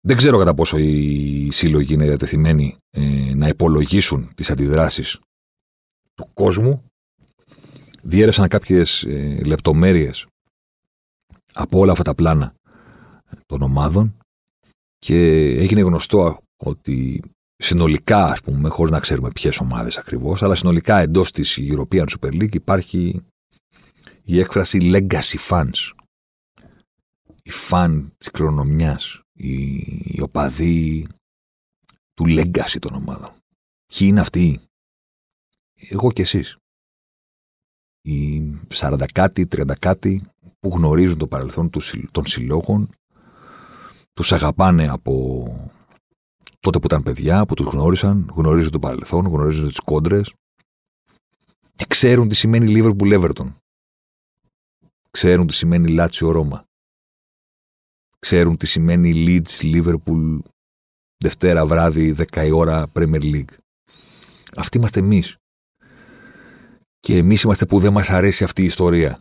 Δεν ξέρω κατά πόσο οι σύλλογοι είναι διατεθειμένοι ε, να υπολογίσουν τις αντιδράσεις του κόσμου. Διέρεσαν κάποιες ε, λεπτομέρειες από όλα αυτά τα πλάνα των ομάδων και έγινε γνωστό ότι συνολικά, ας πούμε, χωρίς να ξέρουμε ποιες ομάδες ακριβώς, αλλά συνολικά εντός της European Super League υπάρχει η έκφραση legacy fans. Οι φαν της κληρονομιάς, οι, οι οπαδοί του legacy των ομάδων. Ποιοι είναι αυτοί, εγώ και εσείς. Οι 40 κάτι, 30 κάτι που γνωρίζουν το παρελθόν των συλλόγων, τους αγαπάνε από τότε που ήταν παιδιά, που τους γνώρισαν, γνωρίζουν το παρελθόν, γνωρίζουν τις κόντρες και ξέρουν τι σημαίνει Liverpool Everton. Ξέρουν τι σημαίνει Λάτσιο Ρώμα. Ξέρουν τι σημαίνει Leeds Liverpool Δευτέρα βράδυ 10 η ώρα Premier League. Αυτοί είμαστε εμείς. Και εμείς είμαστε που δεν μας αρέσει αυτή η ιστορία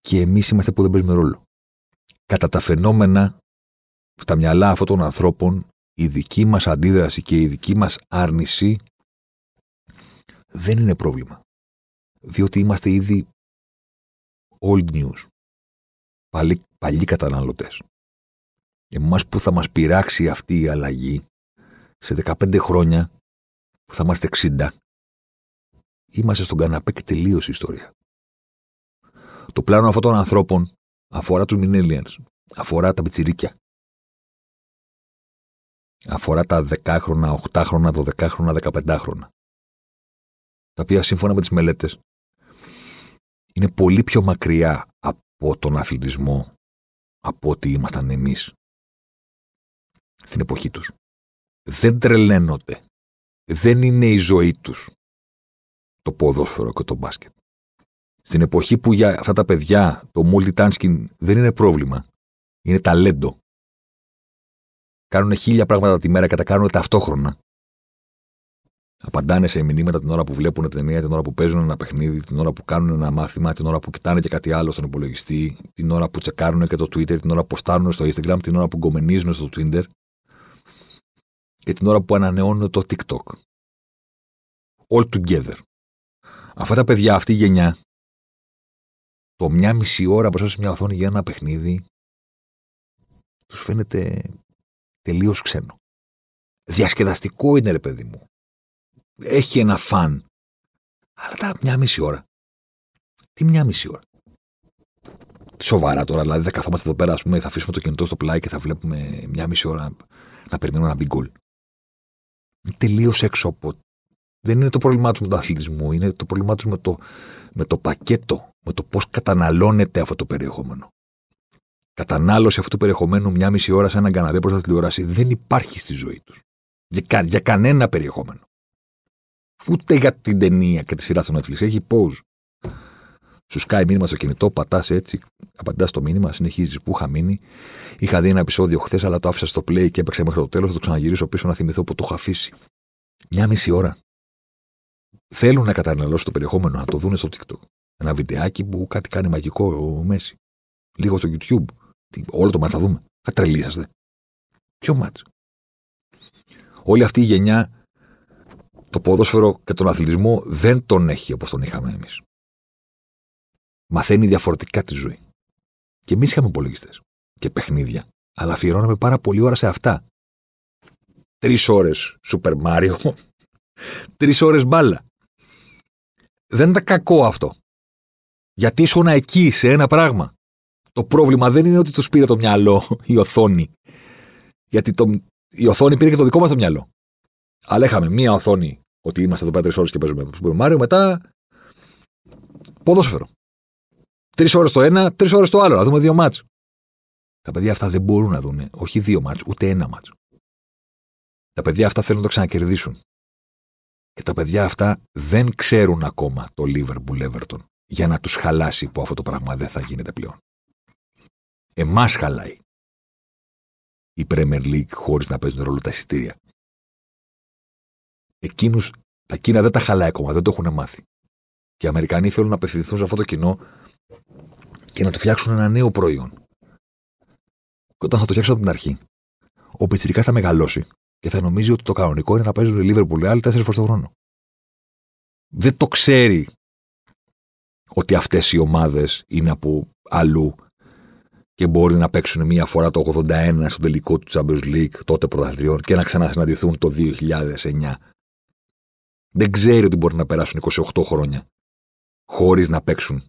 και εμείς είμαστε που δεν παίζουμε ρόλο. Κατά τα φαινόμενα στα μυαλά αυτών των ανθρώπων η δική μας αντίδραση και η δική μας άρνηση δεν είναι πρόβλημα. Διότι είμαστε ήδη old news. Παλι, παλιοί καταναλωτές. Εμάς που θα μας πειράξει αυτή η αλλαγή σε 15 χρόνια που θα είμαστε 60 είμαστε στον καναπέ και τελείωσε η ιστορία. Το πλάνο αυτών των ανθρώπων αφορά τους millennials, αφορά τα πιτσιρίκια. Αφορά τα 10χρονα, 8χρονα, 12χρονα, 15χρονα. Τα οποία σύμφωνα με τις μελέτες είναι πολύ πιο μακριά από τον αθλητισμό από ό,τι ήμασταν εμείς στην εποχή τους. Δεν τρελαίνονται. Δεν είναι η ζωή τους το ποδόσφαιρο και το μπάσκετ. Στην εποχή που για αυτά τα παιδιά το multitasking δεν είναι πρόβλημα, είναι ταλέντο. Κάνουν χίλια πράγματα τη μέρα και τα κάνουν ταυτόχρονα. Απαντάνε σε μηνύματα την ώρα που βλέπουν ταινία, την ώρα που παίζουν ένα παιχνίδι, την ώρα που κάνουν ένα μάθημα, την ώρα που κοιτάνε και κάτι άλλο στον υπολογιστή, την ώρα που τσεκάρουν και το Twitter, την ώρα που ποστάρουν στο Instagram, την ώρα που γκομενίζουν στο Twitter και την ώρα που ανανεώνουν το TikTok. All together. Αυτά τα παιδιά, αυτή η γενιά, το μια μισή ώρα μπροστά σε μια οθόνη για ένα παιχνίδι τους φαίνεται τελείως ξένο. Διασκεδαστικό είναι ρε παιδί μου. Έχει ένα φαν. Αλλά τα μια μισή ώρα. Τι μια μισή ώρα. σοβαρά τώρα. Δηλαδή, δεν καθόμαστε εδώ πέρα, ας πούμε, θα αφήσουμε το κινητό στο πλάι και θα βλέπουμε μια μισή ώρα να περιμένουμε να μπει γκολ. Είναι τελείως έξω από. Δεν είναι το πρόβλημά τους με τον αθλητισμό, είναι το πρόβλημά τους με το, με το πακέτο, με το πώς καταναλώνεται αυτό το περιεχόμενο. Κατανάλωση αυτού του περιεχομένου μια μισή ώρα σε έναν καναπέ προς τη τηλεόραση δεν υπάρχει στη ζωή τους. Για, για κανένα περιεχόμενο. Ούτε για την ταινία και τη σειρά στο Netflix. Έχει pause. Σου σκάει μήνυμα στο κινητό, πατάς έτσι, απαντάς το μήνυμα, συνεχίζεις που είχα μείνει. Είχα δει ένα επεισόδιο χθες, αλλά το άφησα στο play και έπαιξε μέχρι το τέλος. Θα το ξαναγυρίσω πίσω να θυμηθώ που το έχω αφήσει. Μια μισή ώρα. Θέλουν να καταναλώσουν το περιεχόμενο, να το δουν στο TikTok. Ένα βιντεάκι που κάτι κάνει μαγικό ο Μέση. Λίγο στο YouTube. Όλο το μάτς θα δούμε. Θα τρελήσαστε. Ποιο μάτς. Όλη αυτή η γενιά το ποδόσφαιρο και τον αθλητισμό δεν τον έχει όπως τον είχαμε εμείς. Μαθαίνει διαφορετικά τη ζωή. Και εμείς είχαμε υπολογιστές και παιχνίδια, αλλά αφιερώναμε πάρα πολύ ώρα σε αυτά. Τρεις ώρες Super Mario, <laughs> τρεις ώρες μπάλα. Δεν ήταν κακό αυτό. Γιατί ήσουν εκεί σε ένα πράγμα. Το πρόβλημα δεν είναι ότι τους πήρε το μυαλό η οθόνη. Γιατί το, η οθόνη πήρε και το δικό μας το μυαλό. Αλλά είχαμε μία οθόνη ότι είμαστε εδώ πέρα τρεις ώρες και παίζουμε Super Mario, μετά ποδόσφαιρο. Τρεις ώρες το ένα, τρεις ώρες το άλλο, να δούμε δύο μάτς. Τα παιδιά αυτά δεν μπορούν να δουν όχι δύο μάτς, ούτε ένα μάτς. Τα παιδιά αυτά θέλουν να το ξανακερδίσουν. Και τα παιδιά αυτά δεν ξέρουν ακόμα το Liverpool Everton για να τους χαλάσει που αυτό το πράγμα δεν θα γίνεται πλέον. Εμάς χαλάει η Premier League χωρίς να παίζουν ρόλο τα εισιτήρια. Εκείνους, τα Κίνα δεν τα χαλάει ακόμα, δεν το έχουν μάθει. Και οι Αμερικανοί θέλουν να απευθυνθούν σε αυτό το κοινό και να του φτιάξουν ένα νέο προϊόν. Και όταν θα το φτιάξουν από την αρχή, ο Πιτσυρικά θα μεγαλώσει και θα νομίζει ότι το κανονικό είναι να παίζουν οι Liverpool άλλοι τέσσερις φορές το χρόνο. Δεν το ξέρει ότι αυτές οι ομάδες είναι από αλλού και μπορεί να παίξουν μία φορά το 81 στο τελικό του Champions League, τότε πρωταθλητριών, και να ξανασυναντηθούν το 2009. Δεν ξέρει ότι μπορεί να περάσουν 28 χρόνια χωρίς να παίξουν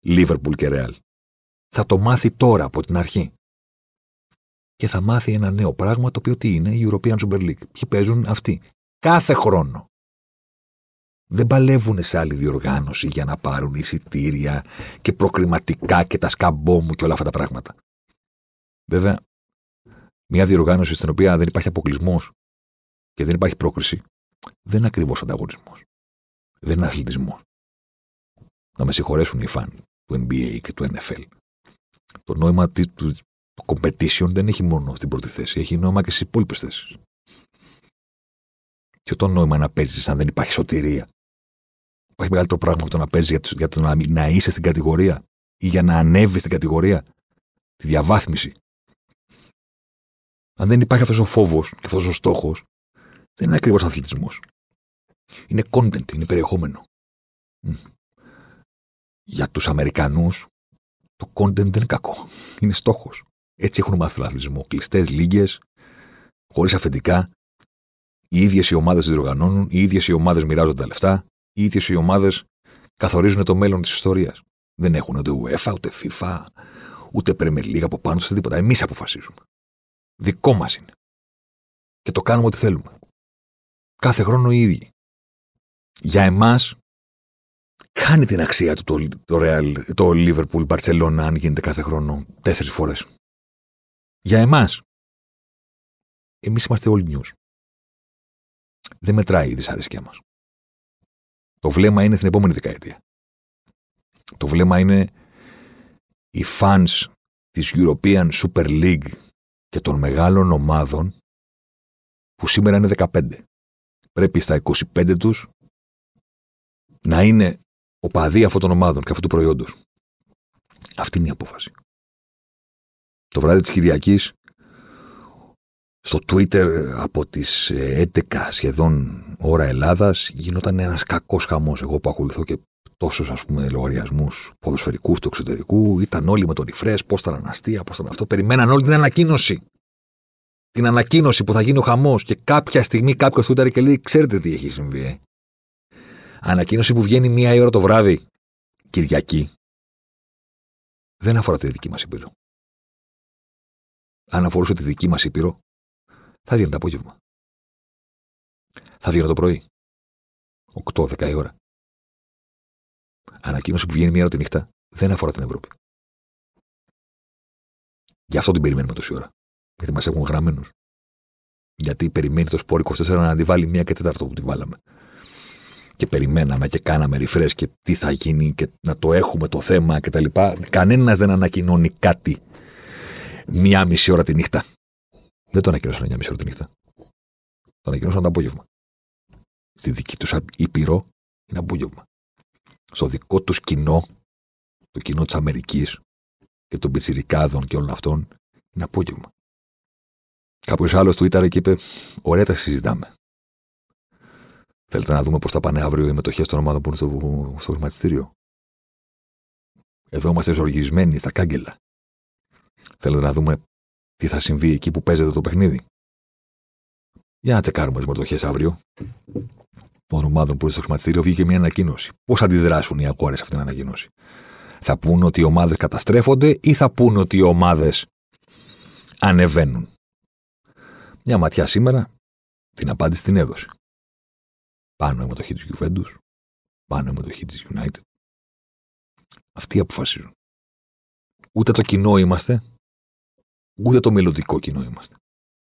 Λίβερπουλ και Ρεάλ. Θα το μάθει τώρα από την αρχή. Και θα μάθει ένα νέο πράγμα το οποίο τι είναι η European Super League. Ποιοι παίζουν αυτοί. Κάθε χρόνο. Δεν παλεύουν σε άλλη διοργάνωση για να πάρουν εισιτήρια και προκριματικά και τα σκαμπόμου και όλα αυτά τα πράγματα. Βέβαια, μια διοργάνωση στην οποία δεν υπάρχει αποκλεισμός και δεν υπάρχει πρόκριση, δεν είναι ακριβώς ανταγωνισμός. Δεν είναι αθλητισμός. Να με συγχωρέσουν οι φαν του NBA και του NFL. Το νόημα του competition δεν έχει μόνο στην πρώτη θέση, έχει νόημα και στις υπόλοιπες θέσεις. Και το νόημα να παίζεις αν δεν υπάρχει σωτηρία. Υπάρχει μεγαλύτερο πράγμα από το να παίζεις για, το, για το να, να είσαι στην κατηγορία ή για να ανέβεις στην κατηγορία. Τη διαβάθμιση. Αν δεν υπάρχει αυτός ο φόβος και αυτός ο στόχος, δεν είναι ακριβώς αθλητισμός. Είναι content, είναι περιεχόμενο για τους Αμερικανούς το content δεν είναι κακό. Είναι στόχος. Έτσι έχουν μάθει τον αθλητισμό. Κλειστές λίγες, χωρίς αφεντικά. Οι ίδιες οι ομάδες διοργανώνουν, οι ίδιες οι ομάδες μοιράζονται τα λεφτά, οι ίδιες οι ομάδες καθορίζουν το μέλλον της ιστορίας. Δεν έχουν ούτε UEFA, ούτε FIFA, ούτε Premier League από πάνω σε τίποτα. Εμείς αποφασίζουμε. Δικό μας είναι. Και το κάνουμε ό,τι θέλουμε. Κάθε χρόνο οι ίδιοι. Για εμάς χάνει την αξία του το, το, Real, το Liverpool Barcelona αν γίνεται κάθε χρόνο τέσσερις φορές. Για εμάς. Εμείς είμαστε όλοι news. Δεν μετράει η δυσαρέσκεια μας. Το βλέμμα είναι στην επόμενη δεκαετία. Το βλέμμα είναι οι fans της European Super League και των μεγάλων ομάδων που σήμερα είναι 15. Πρέπει στα 25 τους να είναι οπαδοί αυτών των ομάδων και αυτού του προϊόντος. Αυτή είναι η απόφαση. Το βράδυ της Κυριακής, στο Twitter από τις 11 σχεδόν ώρα Ελλάδας, γινόταν ένας κακός χαμός. Εγώ που ακολουθώ και τόσους ας πούμε λογαριασμούς ποδοσφαιρικούς του εξωτερικού, ήταν όλοι με το refresh, πώς ήταν αναστεία, πώς ήταν αυτό. Περιμέναν όλη την ανακοίνωση. Την ανακοίνωση που θα γίνει ο χαμός και κάποια στιγμή κάποιος Twitter και λέει: Ξέρετε τι έχει συμβεί. Ε; Ανακοίνωση που βγαίνει μία ώρα το βράδυ, Κυριακή. δεν αφορά τη δική μας ήπειρο. Αν αφορούσε τη δική μας ήπειρο, θα βγαίνει το απόγευμα. Θα βγαίνει το πρωί. 8-10 η ώρα. Ανακοίνωση που βγαίνει μία ώρα τη νύχτα δεν αφορά την Ευρώπη. Γι' αυτό την περιμένουμε τόση ώρα. Γιατί μας έχουν γραμμένους. Γιατί περιμένει το σπόρ 24 να αντιβάλει μία και τέταρτο που την βάλαμε. Και περιμέναμε και κάναμε refresh και τι θα γίνει και να το έχουμε το θέμα κτλ. Κανένας δεν ανακοινώνει κάτι μία μισή ώρα τη νύχτα. Δεν το ανακοινώσαν μία μισή ώρα τη νύχτα. Το ανακοινώσαν το απόγευμα. Στη δική τους ήπειρο είναι απόγευμα. Στο δικό τους κοινό, το κοινό της Αμερικής και των πιτσιρικάδων και όλων αυτών, είναι απόγευμα. Κάποιος άλλος του ήταν και είπε: Ωραία, τα συζητάμε. Θέλετε να δούμε πώς θα πάνε αύριο οι μετοχές των ομάδων που είναι στο, στο χρηματιστήριο. Εδώ είμαστε ζοργισμένοι στα κάγκελα. Θέλετε να δούμε τι θα συμβεί εκεί που παίζεται το παιχνίδι; Για να τσεκάρουμε τις μετοχέ αύριο των ομάδων που είναι στο χρηματιστήριο. Βγήκε μια ανακοίνωση. Πώς αντιδράσουν οι αγορέ σε αυτήν την ανακοίνωση; Θα πούν ότι οι ομάδες καταστρέφονται ή θα πούν ότι οι ομάδες ανεβαίνουν; Μια ματιά σήμερα την απάντηση την έδωσε. Πάνω η μετοχή της Juventus, πάνω η μετοχή της United. Αυτοί αποφασίζουν. Ούτε το κοινό είμαστε, ούτε το μελλοντικό κοινό είμαστε.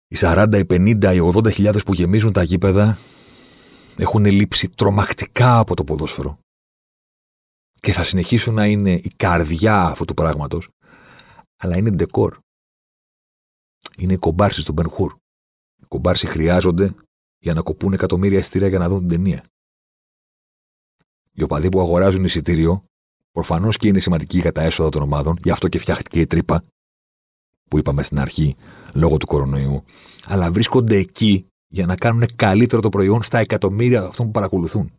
Οι 40, οι 50, οι 80 χιλιάδες που γεμίζουν τα γήπεδα έχουν λείψει τρομακτικά από το ποδόσφαιρο και θα συνεχίσουν να είναι η καρδιά αυτού του πράγματος, αλλά είναι ντεκόρ. Είναι οι κομπάρσι του Μπενχούρ. Οι κομπάρσι χρειάζονται για να κοπούν εκατομμύρια εισιτήρια για να δουν την ταινία. Οι οπαδοί που αγοράζουν εισιτήριο, προφανώς και είναι σημαντικοί για τα έσοδα των ομάδων, γι' αυτό και φτιάχτηκε η τρύπα που είπαμε στην αρχή λόγω του κορονοϊού, αλλά βρίσκονται εκεί για να κάνουν καλύτερο το προϊόν στα εκατομμύρια αυτών που παρακολουθούν.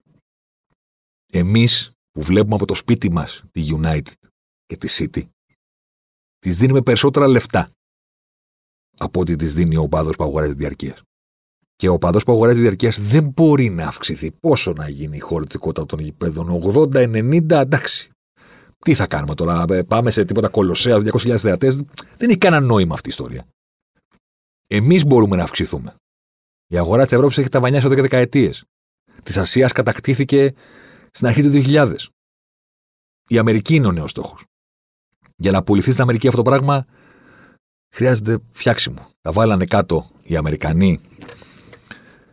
Εμείς που βλέπουμε από το σπίτι μας τη United και τη City, της δίνουμε περισσότερα λεφτά από ό,τι της δίνει ο πάδο που αγοράζει διαρκείας. Και ο παδό που αγοράζει διαρκείας δεν μπορεί να αυξηθεί. Πόσο να γίνει η χωρητικότητα των γηπέδων, 80-90, εντάξει. Τι θα κάνουμε τώρα, ε, πάμε σε τίποτα κολοσσέα, 200.000 θεατές. Δεν έχει κανένα νόημα αυτή η ιστορία. Εμείς μπορούμε να αυξηθούμε. Η αγορά της Ευρώπης έχει ταβανιάσει εδώ και δεκαετίες. Της Ασίας κατακτήθηκε στην αρχή του 2000. Η Αμερική είναι ο νέος στόχος. Για να πουληθεί στην Αμερική αυτό το πράγμα χρειάζεται φτιάξιμο. Τα βάλανε κάτω οι Αμερικανοί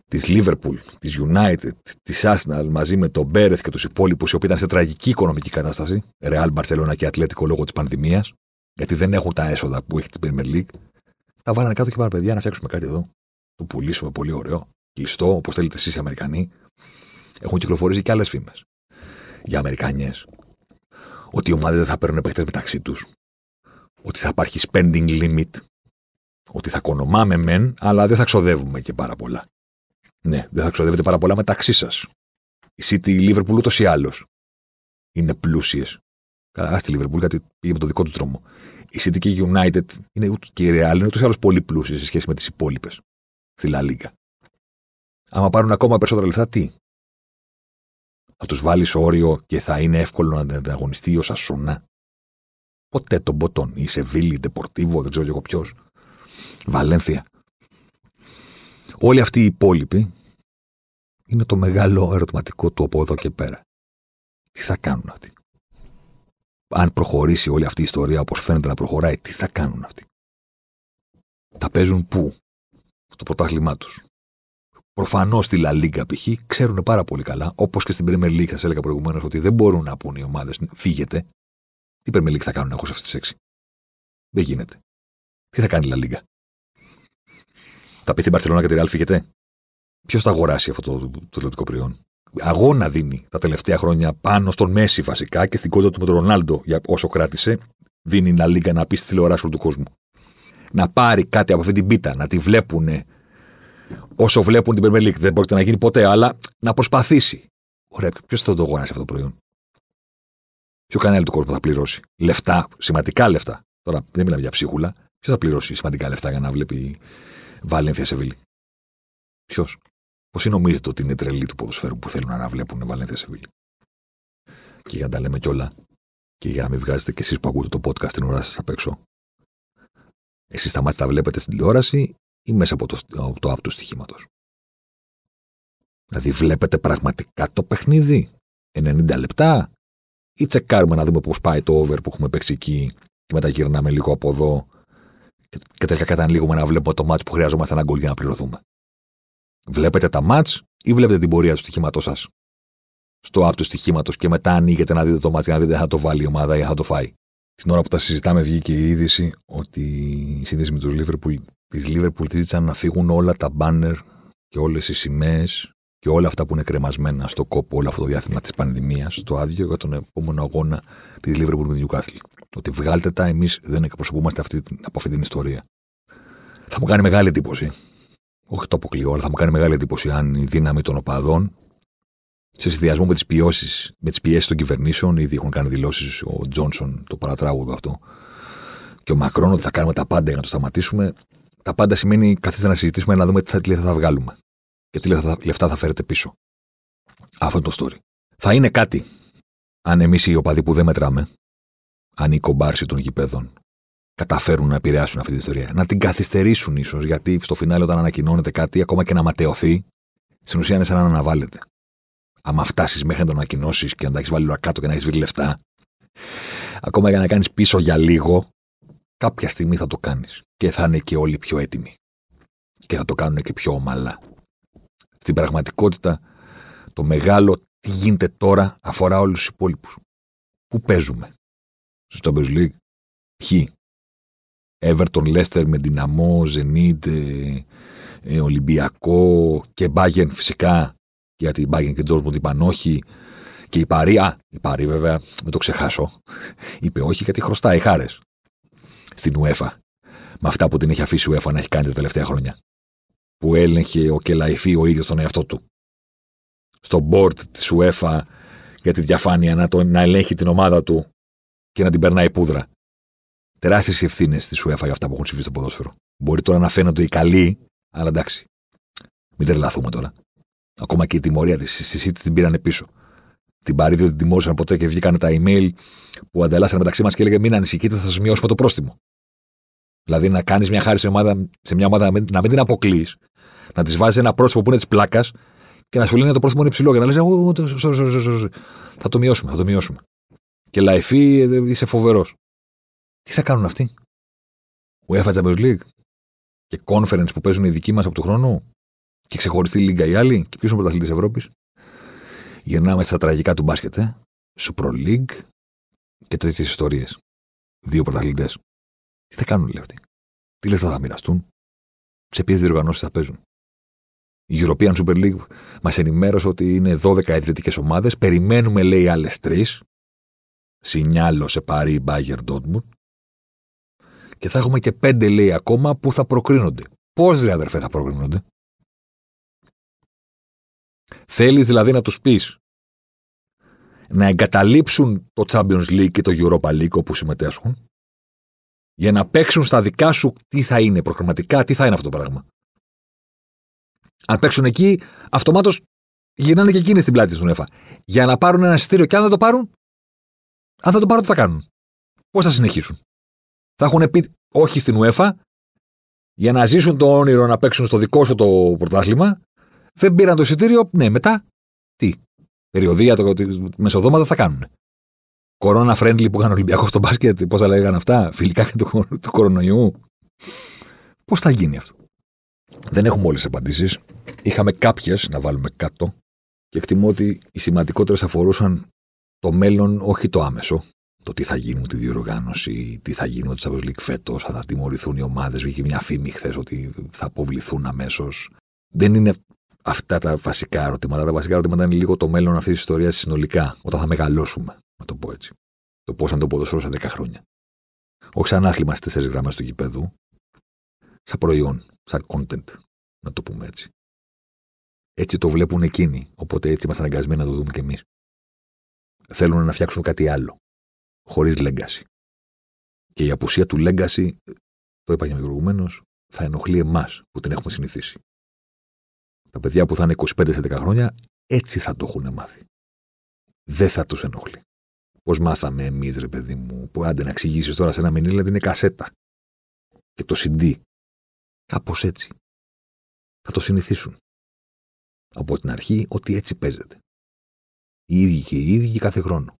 της Liverpool, της United, της Arsenal μαζί με τον Μπέρεθ και τους υπόλοιπους, οι οποίοι ήταν σε τραγική οικονομική κατάσταση, Real, Barcelona και Ατλέτικο λόγω της πανδημίας, γιατί δεν έχουν τα έσοδα που έχει την Premier League. Τα βάλανε κάτω και πάρα παιδιά να φτιάξουμε κάτι εδώ. Το πουλήσουμε πολύ ωραίο, κλειστό, όπως θέλετε εσείς οι Αμερικανοί. Έχουν κυκλοφορήσει και άλλες φήμες για Αμερικανιές. Ότι οι ομάδες δεν θα παίρνουν παίχτε μεταξύ τους. Ότι θα υπάρχει spending limit. Ότι θα κονομάμε μεν, αλλά δεν θα ξοδεύουμε και πάρα πολλά. Ναι, δεν θα ξοδεύετε πάρα πολλά μεταξύ σας. Η City, η Liverpool ούτως ή άλλως είναι πλούσιες. Καλά, στη Liverpool γιατί πήγε με το δικό του δρόμο. Η City και η United είναι, και η Real είναι ούτως ή άλλως πολύ πλούσιες σε σχέση με τις υπόλοιπες στη La Liga. Άμα πάρουν ακόμα περισσότερα λεφτά, τι; Θα τους βάλεις όριο και θα είναι εύκολο να ανταγωνιστεί ο Σασούνα; Ποτέ τον ποτόν. Η Σεβίλη, η Ντεπορτίβο, δεν ξέρω εγώ ποιος. Βαλένθια. Όλοι αυτοί οι υπόλοιποι είναι το μεγάλο ερωτηματικό του από εδώ και πέρα. Τι θα κάνουν αυτοί; Αν προχωρήσει όλη αυτή η ιστορία όπως φαίνεται να προχωράει, τι θα κάνουν αυτοί; Τα παίζουν πού, στο πρωτάθλημά τους. Προφανώς στη La Liga π.χ. ξέρουν πάρα πολύ καλά, όπως και στην Premier League, σας έλεγα προηγουμένως, ότι δεν μπορούν να πούνε οι ομάδες φύγετε. Τι Premier League θα κάνουν έχω σε αυτές τις έξι. Δεν γίνεται. Τι θα κάνει η La Liga; Θα πει στην Παρσελόνα και τη Ρεάλ φύγετε. Ποιος θα αγοράσει αυτό το, το τηλεοπτικό προϊόν; Αγώνα δίνει τα τελευταία χρόνια πάνω στον Μέση βασικά και στην κόντρα του με τον Ρονάλντο για όσο κράτησε. Δίνει ένα λίγα να πει στη τηλεοράση του κόσμου. Να πάρει κάτι από αυτή την πίτα, να τη βλέπουν όσο βλέπουν την Premier League. Δεν πρόκειται να γίνει ποτέ, αλλά να προσπαθήσει. Ωραία, ποιος θα το αγοράσει αυτό το προϊόν; Ποιο κανάλι του κόσμου θα πληρώσει; Λεφτά, σημαντικά λεφτά. Τώρα δεν μιλάμε για ψίχουλα. Ποιος θα πληρώσει σημαντικά λεφτά για να βλέπει Βαλένθια Σεβίλη. Ποιος; Πώς νομίζετε ότι είναι τρελή του ποδοσφαίρου που θέλουν να αναβλέπουν Βαλένθια Σεβίλη; Και για να τα λέμε κιόλα, Και για να μην βγάζετε κι εσείς που ακούτε το podcast την ώρα σας απ' έξω. Εσείς τα μάτια τα βλέπετε στην τηλεόραση ή μέσα από το, από το app του στοιχήματος; Δηλαδή βλέπετε πραγματικά το παιχνίδι; 90 λεπτά; Ή τσεκάρουμε να δούμε πώς πάει το over που έχουμε παίξει εκεί και μετά γυρνάμε λίγο από εδώ και τελικά καταλήγουμε να βλέπουμε το match που χρειαζόμαστε ένα γκολ για να πληρωθούμε. Βλέπετε τα match ή βλέπετε την πορεία του στοιχήματός σας; Στο app του στοιχήματος και μετά ανοίγετε να δείτε το match για να δείτε αν θα το βάλει η ομάδα ή αν θα το φάει. Στην ώρα που τα συζητάμε βγήκε η είδηση ότι οι σύνδεσμοι του Liverpool, της Liverpool ζήτησαν να φύγουν όλα τα banner και όλες οι σημαίες και όλα αυτά που είναι κρεμασμένα στο κόπο όλο αυτό το διάστημα της πανδημίας, στο άδειο για τον επόμενο αγώνα της Liverpool με την Newcastle. Ότι βγάλτε τα, εμείς δεν εκπροσωπούμαστε αυτή, από αυτή την ιστορία. Θα μου κάνει μεγάλη εντύπωση. Όχι το αποκλείω, αλλά θα μου κάνει μεγάλη εντύπωση αν η δύναμη των οπαδών σε συνδυασμό με τις πιέσει με τις πιέσεις των κυβερνήσεων, ήδη έχουν κάνει δηλώσεις ο Τζόνσον, το παρατράγουδο αυτό, και ο Μακρόν ότι θα κάνουμε τα πάντα για να το σταματήσουμε. Τα πάντα σημαίνει καθίστε να συζητήσουμε να δούμε τι θα, τι θα βγάλουμε και τι λεφτά θα φέρετε πίσω. Αυτό είναι το story. Θα είναι κάτι αν εμείς οι οπαδοί που δεν μετράμε, αν οι κομπάρσοι των γηπέδων καταφέρουν να επηρεάσουν αυτή την ιστορία. Να την καθυστερήσουν ίσως, γιατί στο φινάλε όταν ανακοινώνεται κάτι, ακόμα και να ματαιωθεί, στην ουσία είναι σαν να αναβάλλεται. Αν φτάσεις μέχρι να το ανακοινώσεις και να τα έχεις βάλει όλα κάτω και να έχεις βρει λεφτά, ακόμα για να κάνεις πίσω για λίγο, κάποια στιγμή θα το κάνεις. Και θα είναι και όλοι πιο έτοιμοι. Και θα το κάνουν και πιο ομαλά. Στην πραγματικότητα, το μεγάλο τι γίνεται τώρα αφορά όλους τους υπόλοιπους. Πού παίζουμε; Στο Champions League. Ποιοι. Everton, Leicester με δυναμό, Zenit, ε, ε, Ολυμπιακό και Bayern φυσικά. Γιατί η Bayern και Dortmund είπαν όχι. Και η Παρή, α, η Παρή βέβαια, μην το ξεχάσω, <laughs> είπε όχι γιατί χρωστάει χάρες στην UEFA. Με αυτά που την έχει αφήσει η UEFA να έχει κάνει τα τελευταία χρόνια που έλεγχε ο Κελαϊφή ο ίδιος τον εαυτό του. Στο board της UEFA για τη διαφάνεια να, το, να ελέγχει την ομάδα του και να την περνάει πούδρα. Τεράστιες ευθύνες της UEFA για αυτά που έχουν συμβεί στο ποδόσφαιρο. Μπορεί τώρα να φαίνονται οι καλοί, αλλά εντάξει. Μην τρελαθούμε τώρα. Ακόμα και η τιμωρία της στη την πήραν πίσω. Την παρήδη δεν την τιμώρησαν ποτέ και βγήκαν τα email που ανταλλάσσανε μεταξύ μας και έλεγε Μην ανησυχείτε, θα σας μειώσουμε το πρόστιμο. Δηλαδή να κάνεις μια χάρη σε, ομάδα, σε μια ομάδα να μην την αποκλείς, να της βάζεις ένα πρόσωπο που είναι της πλάκας και να σου λένε το πρόσωπο είναι υψηλό και να λες: Θα το μειώσουμε, θα το μειώσουμε. Και λαϊφή, ε, είσαι φοβερός. Τι θα κάνουν αυτοί, UEFA Champions League και conference που παίζουν οι δικοί μας από του χρόνου και ξεχωριστή λίγκα οι άλλοι και ποιος είναι ο πρωταθλητής Ευρώπης; Γυρνάμε στα τραγικά του μπάσκετ, ε. Super League και τέτοιες ιστορίες. Δύο πρωταθλητές. Τι θα κάνουν, λέει αυτοί; Τι λεφτά θα μοιραστούν; Σε ποιες διοργανώσεις θα παίζουν; Η European Super League μας ενημέρωσε ότι είναι 12 ιδρυτικέ ομάδες. Περιμένουμε, λέει, άλλες τρεις. Σινιάλο σε Παρί, Μπάγερ, Ντότμουντ. Και θα έχουμε και πέντε, λέει, ακόμα που θα προκρίνονται. Πώς, ρε αδερφέ, θα προκρίνονται; Θέλεις δηλαδή να τους πεις να εγκαταλείψουν το Champions League και το Europa League όπου συμμετέσχουν για να παίξουν στα δικά σου τι θα είναι προγραμματικά, τι θα είναι αυτό το πράγμα. Αν παίξουν εκεί, αυτομάτως γυρνάνε και εκείνοι στην πλάτη του UEFA. Για να πάρουν ένα εισιτήριο και αν δεν το πάρουν, αν δεν το πάρουν, τι θα κάνουν; Πώς θα συνεχίσουν; Θα έχουν πει όχι στην UEFA για να ζήσουν το όνειρο να παίξουν στο δικό σου το πρωτάθλημα. Δεν πήραν το εισιτήριο, ναι, μετά τι; Περιοδία, το, μεσοδόματα θα κάνουν. Κορώνα friendly που είχαν Ολυμπιακό στο μπάσκετ, πώς θα λέγανε αυτά, φιλικά και του, του κορονοϊού. Πώς θα γίνει αυτό; Δεν έχουμε όλες τις απαντήσεις. Είχαμε κάποιες να βάλουμε κάτω και εκτιμώ ότι οι σημαντικότερες αφορούσαν το μέλλον, όχι το άμεσο. Το τι θα γίνει με τη διοργάνωση, τι θα γίνει με το Champions League φέτος, θα τιμωρηθούν οι ομάδες. Βγήκε μια φήμη χθες ότι θα αποβληθούν αμέσως. Δεν είναι αυτά τα βασικά ερωτήματα. Τα βασικά ερωτήματα είναι λίγο το μέλλον αυτής της ιστορίας συνολικά, όταν θα μεγαλώσουμε, να το πω έτσι. Το πώς θα το ποδοσφαίρος σε 10 χρόνια. Όχι σαν άθλημα στις τέσσερις γραμμές του γηπέδου, σαν προϊόν, σαν content, να το πούμε έτσι. Έτσι το βλέπουν εκείνοι, οπότε έτσι είμαστε αναγκασμένοι να το δούμε κι εμείς. Θέλουν να φτιάξουν κάτι άλλο, χωρίς legacy. Και η απουσία του legacy, το είπα και προηγουμένως, θα ενοχλεί εμάς που την έχουμε συνηθίσει. Τα παιδιά που θα είναι 25 σε 10 χρόνια, έτσι θα το έχουν μάθει. Δεν θα τους ενοχλεί. Πώς μάθαμε εμείς, ρε παιδί μου, που άντε να εξηγήσεις τώρα σε ένα μηνύλα ότι είναι κασέτα. Και το CD. Κάπως έτσι. Θα το συνηθίσουν. Από την αρχή ότι έτσι παίζεται. Οι ίδιοι και οι ίδιοι κάθε χρόνο.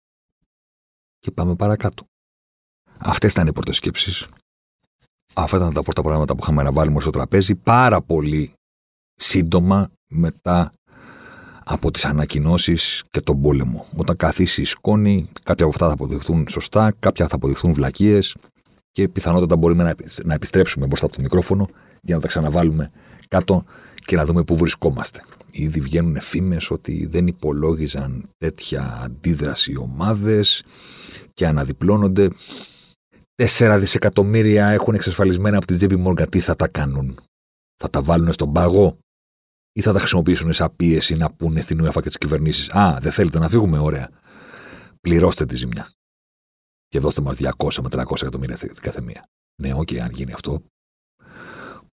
Και πάμε παρακάτω. Αυτές ήταν οι πρώτες σκέψεις. Αυτά ήταν τα πρώτα πράγματα που είχαμε να βάλουμε στο τραπέζι. Πάρα πολύ σύντομα μετά από τις ανακοινώσεις και τον πόλεμο. Όταν καθίσει η σκόνη, κάποια από αυτά θα αποδειχθούν σωστά, κάποια θα αποδειχθούν βλακίες και πιθανότατα μπορούμε να επιστρέψουμε μπροστά από το μικρόφωνο για να τα ξαναβάλουμε κάτω και να δούμε πού βρισκόμαστε. Ήδη βγαίνουν φήμες ότι δεν υπολόγιζαν τέτοια αντίδραση οι ομάδες και αναδιπλώνονται. Τέσσερα δισεκατομμύρια έχουν εξασφαλισμένα από την JP Morgan. Τι θα τα κάνουν, θα τα βάλουν στον πάγο; Ή θα τα χρησιμοποιήσουν σαν πίεση να πούνε στην UEFA και τις κυβερνήσεις. Α, δεν θέλετε να φύγουμε, ωραία. Πληρώστε τη ζημιά. Και δώστε μας 200 με 300 εκατομμύρια την κάθε μία. Ναι, OK, okay, αν γίνει αυτό,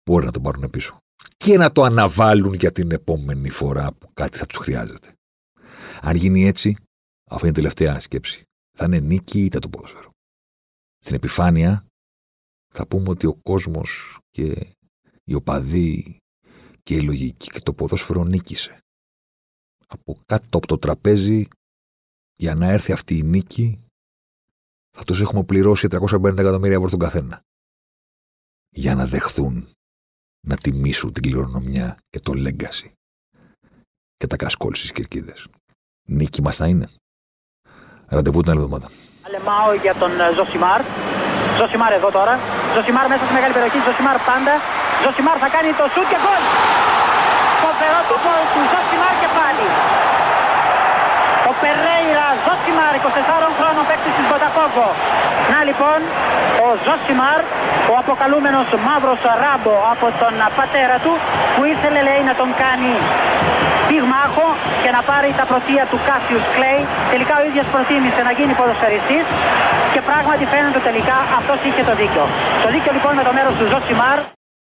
μπορεί να το πάρουν πίσω. Και να το αναβάλουν για την επόμενη φορά που κάτι θα τους χρειάζεται. Αν γίνει έτσι, αυτή είναι η τελευταία σκέψη. Θα είναι νίκη ή ήττα του ποδοσφαίρου. Στην επιφάνεια θα πούμε ότι ο κόσμος και οι οπαδοί και η λογική και το ποδόσφαιρο νίκησε. Από κάτω από το τραπέζι, για να έρθει αυτή η νίκη, θα τους έχουμε πληρώσει 350 εκατομμύρια ευρώ τον καθένα. Για να δεχθούν να τιμήσουν την κληρονομιά και το legacy και τα κασκόλ στις κερκίδες. Νίκη μας θα είναι. Ραντεβού την άλλη εβδομάδα. Αλεμάω για τον ε, Ζοσιμάρ. Ζοσιμάρ εδώ τώρα. Ζοσιμάρ μέσα στη μεγάλη περιοχή. Ζοσιμάρ πάντα. Ζοσιμάρ θα κάνει το σουτ και γκολ. Φοβερό το γκολ του Ζοσιμάρ και πάλι. Ο Περέιρα Ζοσιμάρ, 24 χρόνων παίκτης της Μποταφόγκο. Να λοιπόν, ο Ζοσιμάρ, ο αποκαλούμενος μαύρος Ράμπο από τον πατέρα του, που ήθελε λέει να τον κάνει πυγμάχο και να πάρει τα πρωτεία του Κάσιους Κλέη. Τελικά ο ίδιος προτίμησε να γίνει ποδοσφαιριστής και πράγματι φαίνεται τελικά αυτός είχε το δίκιο. Το δίκιο λοιπόν με το μέρος του Ζοσιμάρ